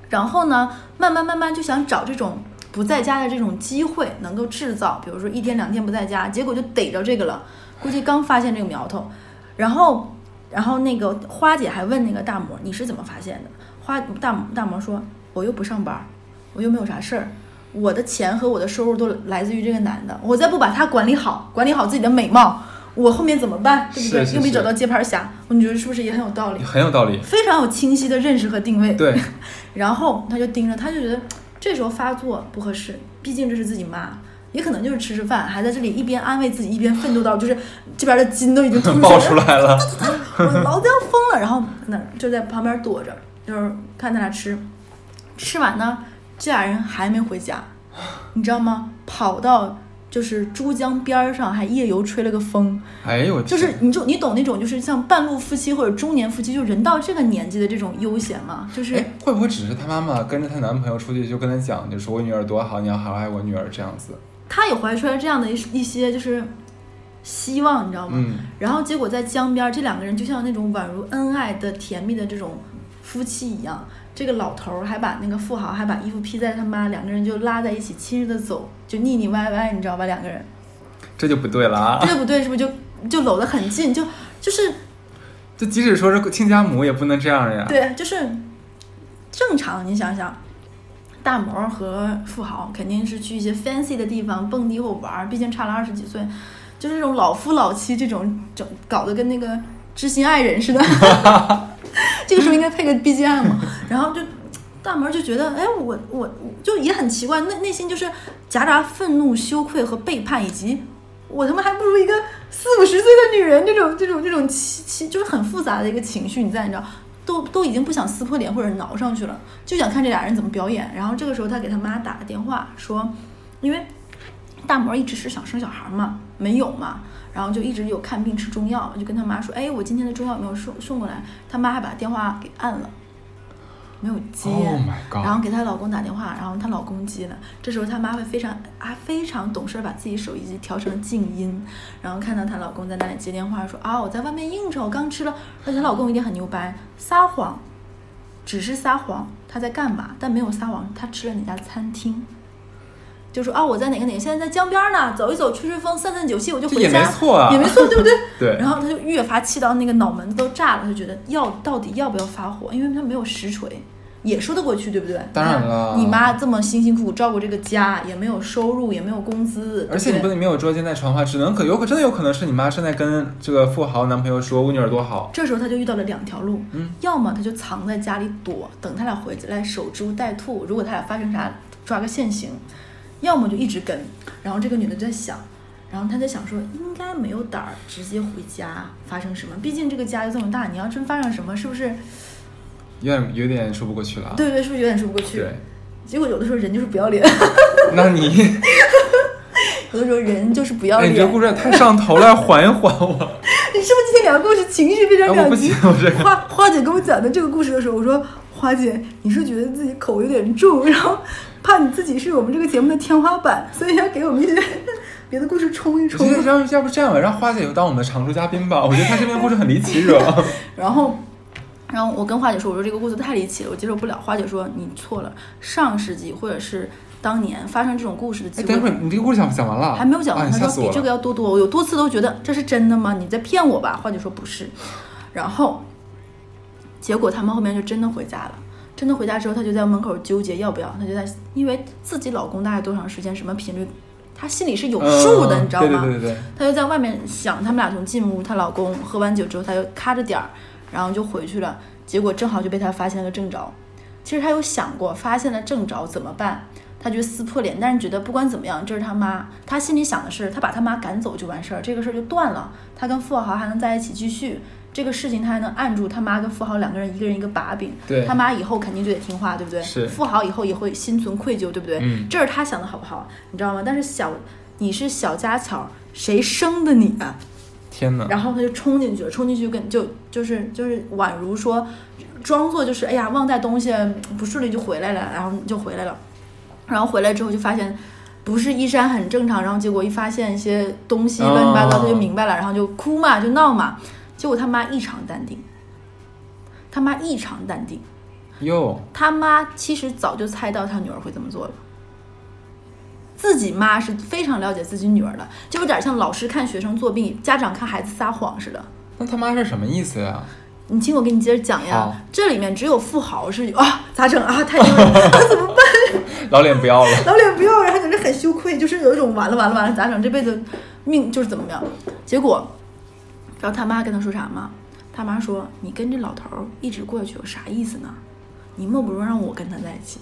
Speaker 3: 然后呢，慢慢慢慢就想找这种不在家的这种机会，能够制造，比如说一天两天不在家，结果就逮着这个了。估计刚发现这个苗头，然后，然后那个花姐还问那个大魔，你是怎么发现的？花大大魔说，我又不上班，我又没有啥事儿，我的钱和我的收入都来自于这个男的，我再不把他管理好，管理好自己的美貌。我后面怎么办？对不对？又没找到接盘侠，你觉得是不是也很有道理？
Speaker 2: 很有道理，
Speaker 3: 非常有清晰的认识和定位。
Speaker 2: 对，<laughs>
Speaker 3: 然后他就盯着，他就觉得这时候发作不合适，毕竟这是自己妈，也可能就是吃吃饭，还在这里一边安慰自己，一边奋斗到就是这边的筋都已经
Speaker 2: 爆出来了，<laughs>
Speaker 3: 我老子要疯了。然后那就在旁边躲着，就是看他俩吃，吃完呢，这俩人还没回家，你知道吗？跑到。就是珠江边上还夜游吹了个风，
Speaker 2: 哎呦，
Speaker 3: 就是你就你懂那种就是像半路夫妻或者中年夫妻，就人到这个年纪的这种悠闲吗？就是
Speaker 2: 会不会只是她妈妈跟着她男朋友出去就跟她讲，就说我女儿多好，你要好好爱我女儿这样子。
Speaker 3: 她也怀出来这样的一一些就是希望，你知道吗？
Speaker 2: 嗯。
Speaker 3: 然后结果在江边，这两个人就像那种宛如恩爱的甜蜜的这种夫妻一样。这个老头儿还把那个富豪还把衣服披在他妈，两个人就拉在一起亲热的走，就腻腻歪歪，你知道吧？两个人，
Speaker 2: 这就不对了啊！
Speaker 3: 这就不对，是不是就就搂得很近？就就是，
Speaker 2: 就即使说是亲家母也不能这样呀。
Speaker 3: 对，就是正常。你想想，大魔和富豪肯定是去一些 fancy 的地方蹦迪或玩儿，毕竟差了二十几岁，就是这种老夫老妻这种整搞得跟那个知心爱人似的。<laughs> <laughs> 这个时候应该配个 BGM，然后就大门就觉得，哎，我我就也很奇怪，内内心就是夹杂愤怒、羞愧和背叛，以及我他妈还不如一个四五十岁的女人，这种这种这种情情就是很复杂的一个情绪，你在你知道，都都已经不想撕破脸或者挠上去了，就想看这俩人怎么表演。然后这个时候他给他妈打个电话，说，因为大毛一直是想生小孩嘛，没有嘛。然后就一直有看病吃中药，就跟他妈说：“哎，我今天的中药有没有送送过来？”他妈还把电话给按了，没有接。然后给她老公打电话，然后她老公接了。这时候她妈会非常啊非常懂事，把自己手机调成静音，然后看到她老公在那里接电话，说：“啊，我在外面应酬，刚吃了。”而且她老公一定很牛掰，撒谎，只是撒谎，他在干嘛？但没有撒谎，他吃了哪家餐厅。就说啊，我在哪个哪个，现在在江边呢，走一走，吹吹风，散散酒气，我就回家，
Speaker 2: 也没错啊，
Speaker 3: 也没错，对不对？<laughs>
Speaker 2: 对。
Speaker 3: 然后他就越发气到那个脑门子都炸了，他觉得要到底要不要发火？因为他没有实锤，也说得过去，对不对？
Speaker 2: 当然了，
Speaker 3: 你妈这么辛辛苦苦照顾这个家，也没有收入，也没有工资，
Speaker 2: 而且你不能没有捉奸在床的话，只能可有可真的有可能是你妈正在跟这个富豪男朋友说我女儿多好。
Speaker 3: 这时候他就遇到了两条路，嗯，要么他就藏在家里躲，等他俩回来守株待兔，如果他俩发生啥，抓个现行。要么就一直跟，然后这个女的就在想，然后她在想说，应该没有胆儿直接回家发生什么，毕竟这个家又这么大，你要真发生什么，是不是？
Speaker 2: 有点有点说不过去了。
Speaker 3: 对对，是不是有点说不过去？
Speaker 2: 对。
Speaker 3: 结果有的时候人就是不要脸。<laughs>
Speaker 2: 那你？<laughs>
Speaker 3: 有的时候人就是不要脸。
Speaker 2: 你这故事太上头了，缓一缓我。<laughs>
Speaker 3: 你是不是今天两个故事情绪非常两极？花花姐跟我讲的这个故事的时候，我说花姐，你是觉得自己口有点重，然后。怕你自己是我们这个节目的天花板，所以要给我们一些别的故事冲一冲。
Speaker 2: 要要不这样吧，让花姐就当我们的常驻嘉宾吧。我觉得她这边故事很离奇，是吧？
Speaker 3: 然后，然后我跟花姐说，我说这个故事太离奇了，我接受不了。花姐说你错了，上世纪或者是当年发生这种故事的机会。
Speaker 2: 等会儿你这个故事讲讲完了？
Speaker 3: 还没有讲完。
Speaker 2: 她
Speaker 3: 说比这个要多多。我有多次都觉得这是真的吗？你在骗我吧？花姐说不是。然后，结果他们后面就真的回家了。真的回家之后，她就在门口纠结要不要。她就在，因为自己老公大概多长时间、什么频率，她心里是有数的，你知道
Speaker 2: 吗？对对对对。
Speaker 3: 她就在外面想，他们俩从进屋，她老公喝完酒之后，她就卡着点儿，然后就回去了。结果正好就被她发现了个正着。其实她有想过，发现了正着怎么办？她就撕破脸，但是觉得不管怎么样，这是他妈。她心里想的是，她把她妈赶走就完事儿，这个事儿就断了。她跟富豪还能在一起继续。这个事情他还能按住他妈跟富豪两个人一个人一个把柄，他妈以后肯定就得听话，对不对？
Speaker 2: 是。
Speaker 3: 富豪以后也会心存愧疚，对不对？嗯。这是他想的好不好？你知道吗？但是小，你是小家巧，谁生的你啊？
Speaker 2: 天哪！
Speaker 3: 然后他就冲进去了，冲进去跟就就是就是宛如说，装作就是哎呀忘带东西不顺利就回来了，然后就回来了，然后回来之后就发现不是衣衫很正常，然后结果一发现一些东西乱七八糟，他就明白了，然后就哭嘛就闹嘛。结果他妈异常淡定，他妈异常淡定，
Speaker 2: 哟，
Speaker 3: 他妈其实早就猜到他女儿会这么做了。自己妈是非常了解自己女儿的，就有点像老师看学生作弊，家长看孩子撒谎似的。
Speaker 2: 那他妈是什么意思呀？
Speaker 3: 你听我给你接着讲呀。这里面只有富豪是啊，咋整啊？太丢人了，<laughs> 怎么办？
Speaker 2: 老脸不要了，
Speaker 3: 老脸不要，然后感觉很羞愧，就是有一种完了完了完了，咋整？这辈子命就是怎么样？结果。知道他妈跟他说啥吗？他妈说：“你跟这老头儿一直过去有啥意思呢？你莫不如让我跟他在一起。”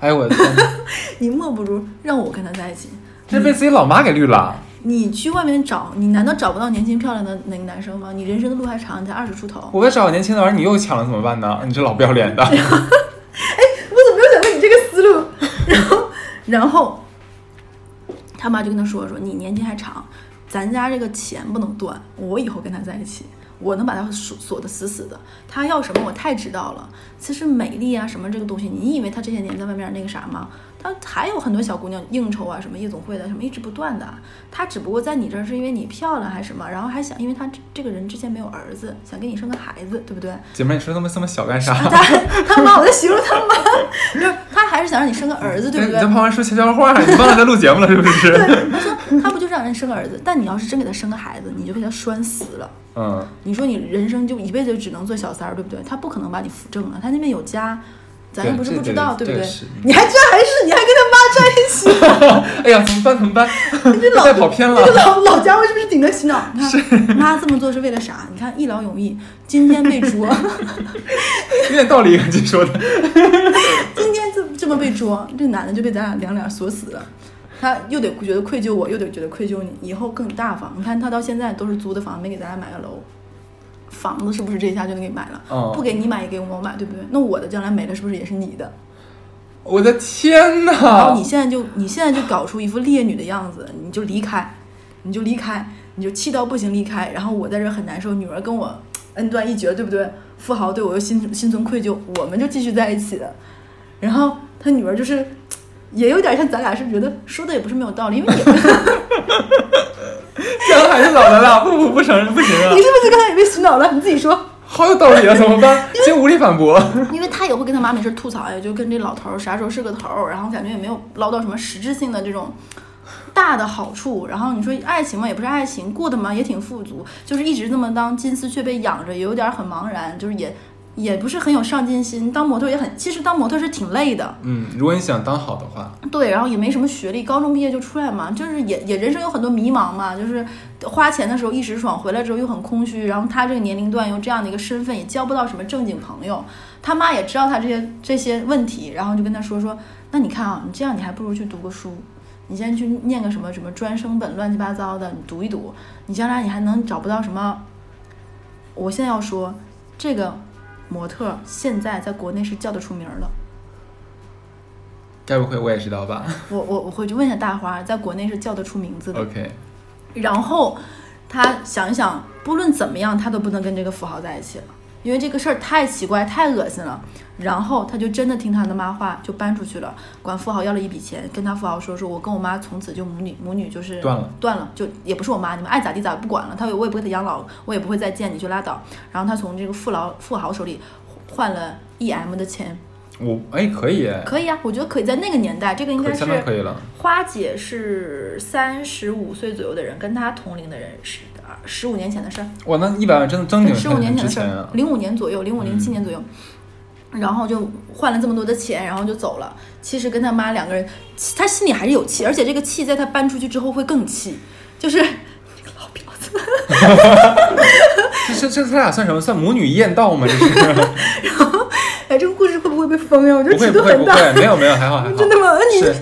Speaker 2: 哎呦我的天！<laughs>
Speaker 3: 你莫不如让我跟他在一起。
Speaker 2: 这被自己老妈给绿了。
Speaker 3: 你去外面找，你难道找不到年轻漂亮的那个男生吗？你人生的路还长，你才二十出头。
Speaker 2: 我找个年轻的，玩意儿你又抢了怎么办呢？你这老不要脸的！<laughs> 哎，我怎
Speaker 3: 么没有想到你这个思路？<laughs> 然后，然后他妈就跟他说：“说你年纪还长。”咱家这个钱不能断，我以后跟他在一起，我能把他锁锁的死死的。他要什么，我太知道了。其实美丽啊，什么这个东西，你以为他这些年在外面那个啥吗？他还有很多小姑娘应酬啊，什么夜总会的什么一直不断的。他只不过在你这儿是因为你漂亮还是什么，然后还想，因为他这个人之前没有儿子，想给你生个孩子，对不对？
Speaker 2: 姐妹，你说那么这么小干啥？<laughs>
Speaker 3: 他他妈，我在形容他妈，就是他还是想让你生个儿子，<laughs> 对不对？
Speaker 2: 你在旁边说悄悄话，你忘了在录节目了是不是？<laughs>
Speaker 3: 对，他说他不就是让人生个儿子，但你要是真给他生个孩子，你就被他拴死了。
Speaker 2: 嗯，
Speaker 3: 你说你人生就一辈子只能做小三儿，对不对？他不可能把你扶正了，他那边有家。咱又不是不知道，对不对？你还居然还是你还跟他妈在一起？<laughs>
Speaker 2: 哎呀，怎么办？怎么办？<laughs>
Speaker 3: 这老 <laughs>
Speaker 2: 跑偏了。
Speaker 3: 这个老老家伙是不是顶着洗脑？你看妈这么做是为了啥？你看一劳永逸，今天被捉，
Speaker 2: 有点道理，你说的。
Speaker 3: 今天这这么被捉，这男的就被咱俩两脸锁死了。他又得觉得愧疚，我又得觉得愧疚你，以后更大方。你看他到现在都是租的房，没给咱俩买个楼。房子是不是这一下就能给买了？不给你买也给我买，对不对？那我的将来没了，是不是也是你的？
Speaker 2: 我的天哪！
Speaker 3: 然后你现在就你现在就搞出一副烈女的样子，你就离开，你就离开，你就气到不行离开。然后我在这很难受，女儿跟我恩断义绝，对不对？富豪对我又心心存愧疚，我们就继续在一起的。然后他女儿就是也有点像咱俩，是觉得说的也不是没有道理，因为也。
Speaker 2: 生孩子老的了，不不不承认不行啊！
Speaker 3: 你是不是刚才也被洗脑了？你自己说。
Speaker 2: 好有道理啊，怎么办？<laughs> 先无力反驳。<laughs>
Speaker 3: 因为他也会跟他妈没事吐槽呀，就跟这老头啥时候是个头，然后感觉也没有捞到什么实质性的这种大的好处。然后你说爱情嘛，也不是爱情，过得嘛也挺富足，就是一直这么当金丝雀被养着，也有点很茫然，就是也。也不是很有上进心，当模特也很，其实当模特是挺累的。
Speaker 2: 嗯，如果你想当好的话，
Speaker 3: 对，然后也没什么学历，高中毕业就出来嘛，就是也也人生有很多迷茫嘛，就是花钱的时候一时爽，回来之后又很空虚。然后他这个年龄段又这样的一个身份，也交不到什么正经朋友。他妈也知道他这些这些问题，然后就跟他说说，那你看啊，你这样你还不如去读个书，你先去念个什么什么专升本，乱七八糟的，你读一读，你将来你还能找不到什么。我现在要说这个。模特现在在国内是叫得出名的，
Speaker 2: 该不会我也知道吧？
Speaker 3: 我我我回去问一下大花，在国内是叫得出名字的。
Speaker 2: OK，
Speaker 3: 然后他想一想，不论怎么样，他都不能跟这个富豪在一起了。因为这个事儿太奇怪、太恶心了，然后他就真的听他的妈话，就搬出去了，管富豪要了一笔钱，跟他富豪说：“说我跟我妈从此就母女母女就是
Speaker 2: 断了，
Speaker 3: 断了，就也不是我妈，你们爱咋地咋不管了。他我也不给他养老，我也不会再见你，就拉倒。然后他从这个富劳富豪手里换了 E M 的钱，
Speaker 2: 我哎可以，
Speaker 3: 可以啊，我觉得可以在那个年代，这个应该是
Speaker 2: 可以了。
Speaker 3: 花姐是三十五岁左右的人，跟她同龄的人是。十五年前的事儿，
Speaker 2: 哇，那一百万真的正经
Speaker 3: 十五年前的
Speaker 2: 事
Speaker 3: 儿，零五年左右，零五零七年左右，然后就换了这么多的钱，然后就走了。其实跟他妈两个人，他心里还是有气，而且这个气在他搬出去之后会更气，就是这个老婊子。<laughs>
Speaker 2: 这这这他俩算什么？算母女艳道吗？这是。<laughs>
Speaker 3: 然后。哎，这个故事会不会被封呀？我觉得尺度
Speaker 2: 很大。没有没有，还好还好。<laughs>
Speaker 3: 真的吗？你你在骗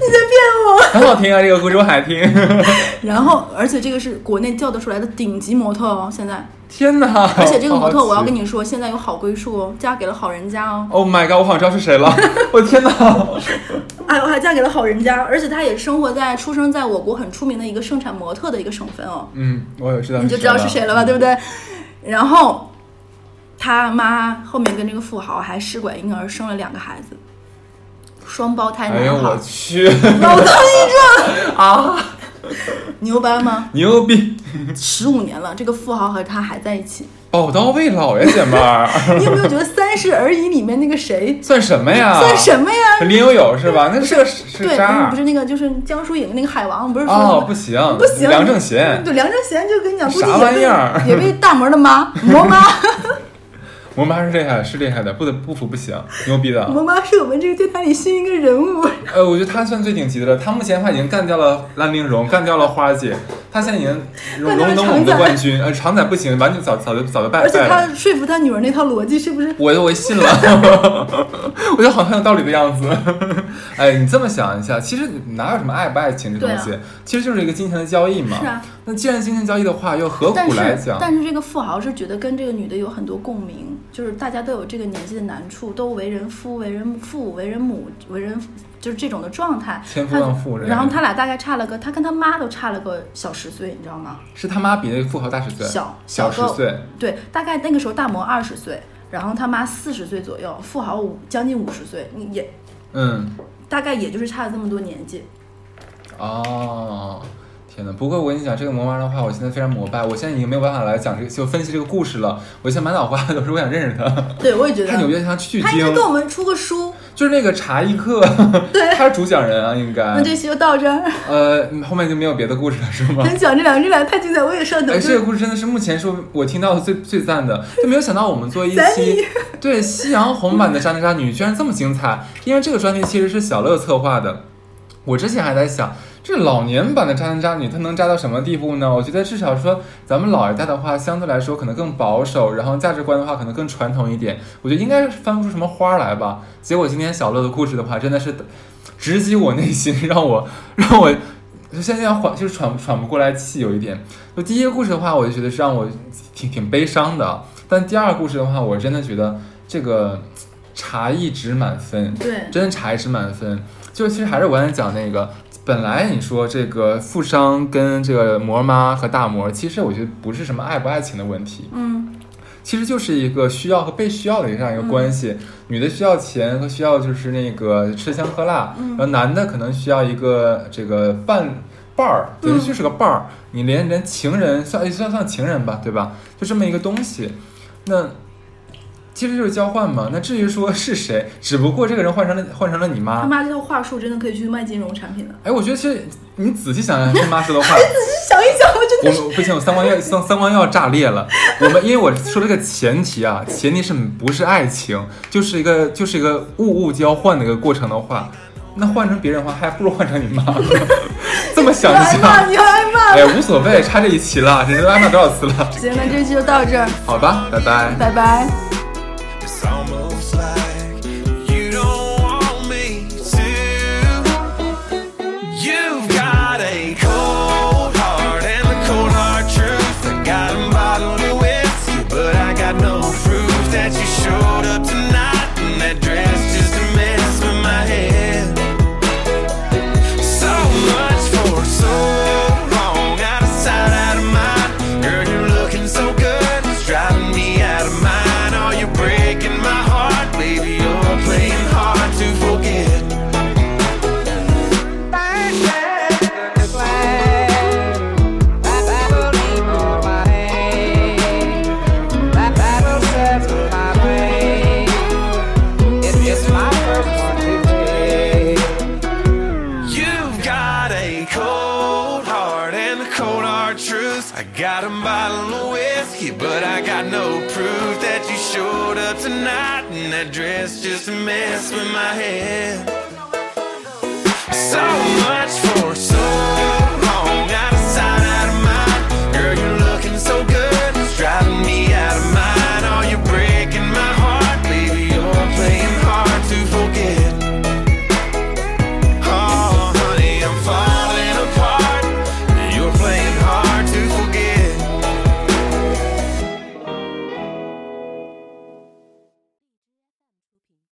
Speaker 3: 我？<laughs>
Speaker 2: 很好听啊，这个故事我还听。<laughs>
Speaker 3: 然后，而且这个是国内叫得出来的顶级模特哦，现在。
Speaker 2: 天哪！
Speaker 3: 而且这个模特，我要跟你说，现在有好归宿哦，嫁给了好人家哦。
Speaker 2: Oh my god！我好像知道是谁了。我的天哪！
Speaker 3: 哎，我还嫁给了好人家，而且她也生活在出生在我国很出名的一个盛产模特的一个省份哦。
Speaker 2: 嗯，我也知道。
Speaker 3: 你就知道是谁了吧？对不对？然后。他妈后面跟这个富豪还试管婴儿生了两个孩子，双胞胎男孩。
Speaker 2: 哎呦我去！
Speaker 3: 老当益壮啊！牛掰吗？
Speaker 2: 牛逼！
Speaker 3: 十五年了，这个富豪和他还在一起。
Speaker 2: 宝刀未老呀，姐妹儿。<laughs>
Speaker 3: 你有没有觉得《三十而已》里面那个谁
Speaker 2: 算什么呀？
Speaker 3: 算什么呀？
Speaker 2: 林有有是吧？那是个是渣。
Speaker 3: 不是那个，就是江疏影那个海王，不是
Speaker 2: 哦，不行，
Speaker 3: 不行。
Speaker 2: 梁正贤，
Speaker 3: 对，梁正贤就跟你讲，
Speaker 2: 啥玩意儿？
Speaker 3: 也被大魔的妈 <laughs> 魔妈。
Speaker 2: 我妈是厉害，是厉害的，不得不服不行，牛逼的。
Speaker 3: 我妈是我们这个电台里新一个人物。
Speaker 2: 呃，我觉得她算最顶级的了。她目前的话已经干掉了蓝玲珑，干掉了花姐，她现在已经荣登我们的冠军。呃，长仔不行，完全早早就早就败了。而
Speaker 3: 且她说服她女儿那套逻辑是不是？
Speaker 2: 我我信了，我觉得好像有道理的样子。哎，你这么想一下，其实哪有什么爱不爱情这东西，其实就是一个金钱的交易嘛。
Speaker 3: 是啊。
Speaker 2: 那既然金钱交易的话，又何苦来讲？
Speaker 3: 但是这个富豪是觉得跟这个女的有很多共鸣。就是大家都有这个年纪的难处，都为人夫、为人父、为人母、为人，就是这种的状态。
Speaker 2: 天赋让富
Speaker 3: 然后他俩大概差了个，他跟他妈都差了个小十岁，你知道吗？
Speaker 2: 是他妈比那个富豪大十岁。
Speaker 3: 小
Speaker 2: 小十岁。
Speaker 3: 对，大概那个时候大魔二十岁，然后他妈四十岁左右，富豪五将近五十岁，你也，
Speaker 2: 嗯。
Speaker 4: 大概也就是差了这么多年纪。
Speaker 2: 哦。天呐！不过我跟你讲，这个魔丸的话，我现在非常膜拜。我现在已经没有办法来讲这个，就分析这个故事了。我现在满脑瓜都是我想认识他。
Speaker 4: 对，我也觉得。
Speaker 2: 他纽约像去经，
Speaker 4: 他应该给我们出个书。
Speaker 2: 就是那个茶艺课，
Speaker 4: 对，
Speaker 2: 他是主讲人啊，应该。
Speaker 4: 那这期就到这儿。
Speaker 2: 呃，后面就没有别的故事了，是吗？
Speaker 4: 真讲这两个，这两个太精彩，我也上头。
Speaker 2: 哎，这个故事真的是目前是我听到的最最赞的，就没有想到我们做一期 <laughs> 对夕阳红版的渣男渣女居然这么精彩。因为这个专题其实是小乐策划的，我之前还在想。这老年版的渣男渣女，他能渣到什么地步呢？我觉得至少说，咱们老一代的话，相对来说可能更保守，然后价值观的话可能更传统一点。我觉得应该翻不出什么花来吧。结果今天小乐的故事的话，真的是直击我内心，<laughs> 让我让我现在缓，就是喘喘不过来气，有一点。就第一个故事的话，我就觉得是让我挺挺悲伤的。但第二个故事的话，我真的觉得这个茶艺值满分，
Speaker 4: 对，
Speaker 2: 真的茶艺值满分。就其实还是我刚才讲那个。本来你说这个富商跟这个模妈和大摩，其实我觉得不是什么爱不爱情的问题，
Speaker 4: 嗯，
Speaker 2: 其实就是一个需要和被需要的这样一个关系。女的需要钱和需要就是那个吃香喝辣，然后男的可能需要一个这个伴伴儿，等于就是个伴儿。你连连情人算算算情人吧，对吧？就这么一个东西，那。其实就是交换嘛，那至于说是谁，只不过这个人换成了换成了你妈。
Speaker 4: 他妈这套话术真的可以去卖金融产品了。
Speaker 2: 哎，我觉得其实你仔细想想他妈说的话，
Speaker 4: 你 <laughs> 仔细想一想，我真的。
Speaker 2: 我不行，我三观要三三观要炸裂了。我们因为我说这个前提啊，前提是不是爱情，就是一个就是一个物物交换的一个过程的话，那换成别人的话，还不如换成你妈。<laughs> 这么想一想，
Speaker 4: 你挨骂，
Speaker 2: 哎，无所谓，差这一期了，这都挨骂多少次了？
Speaker 4: 行，那这期就到这儿。
Speaker 2: 好吧，拜拜，
Speaker 4: 拜拜。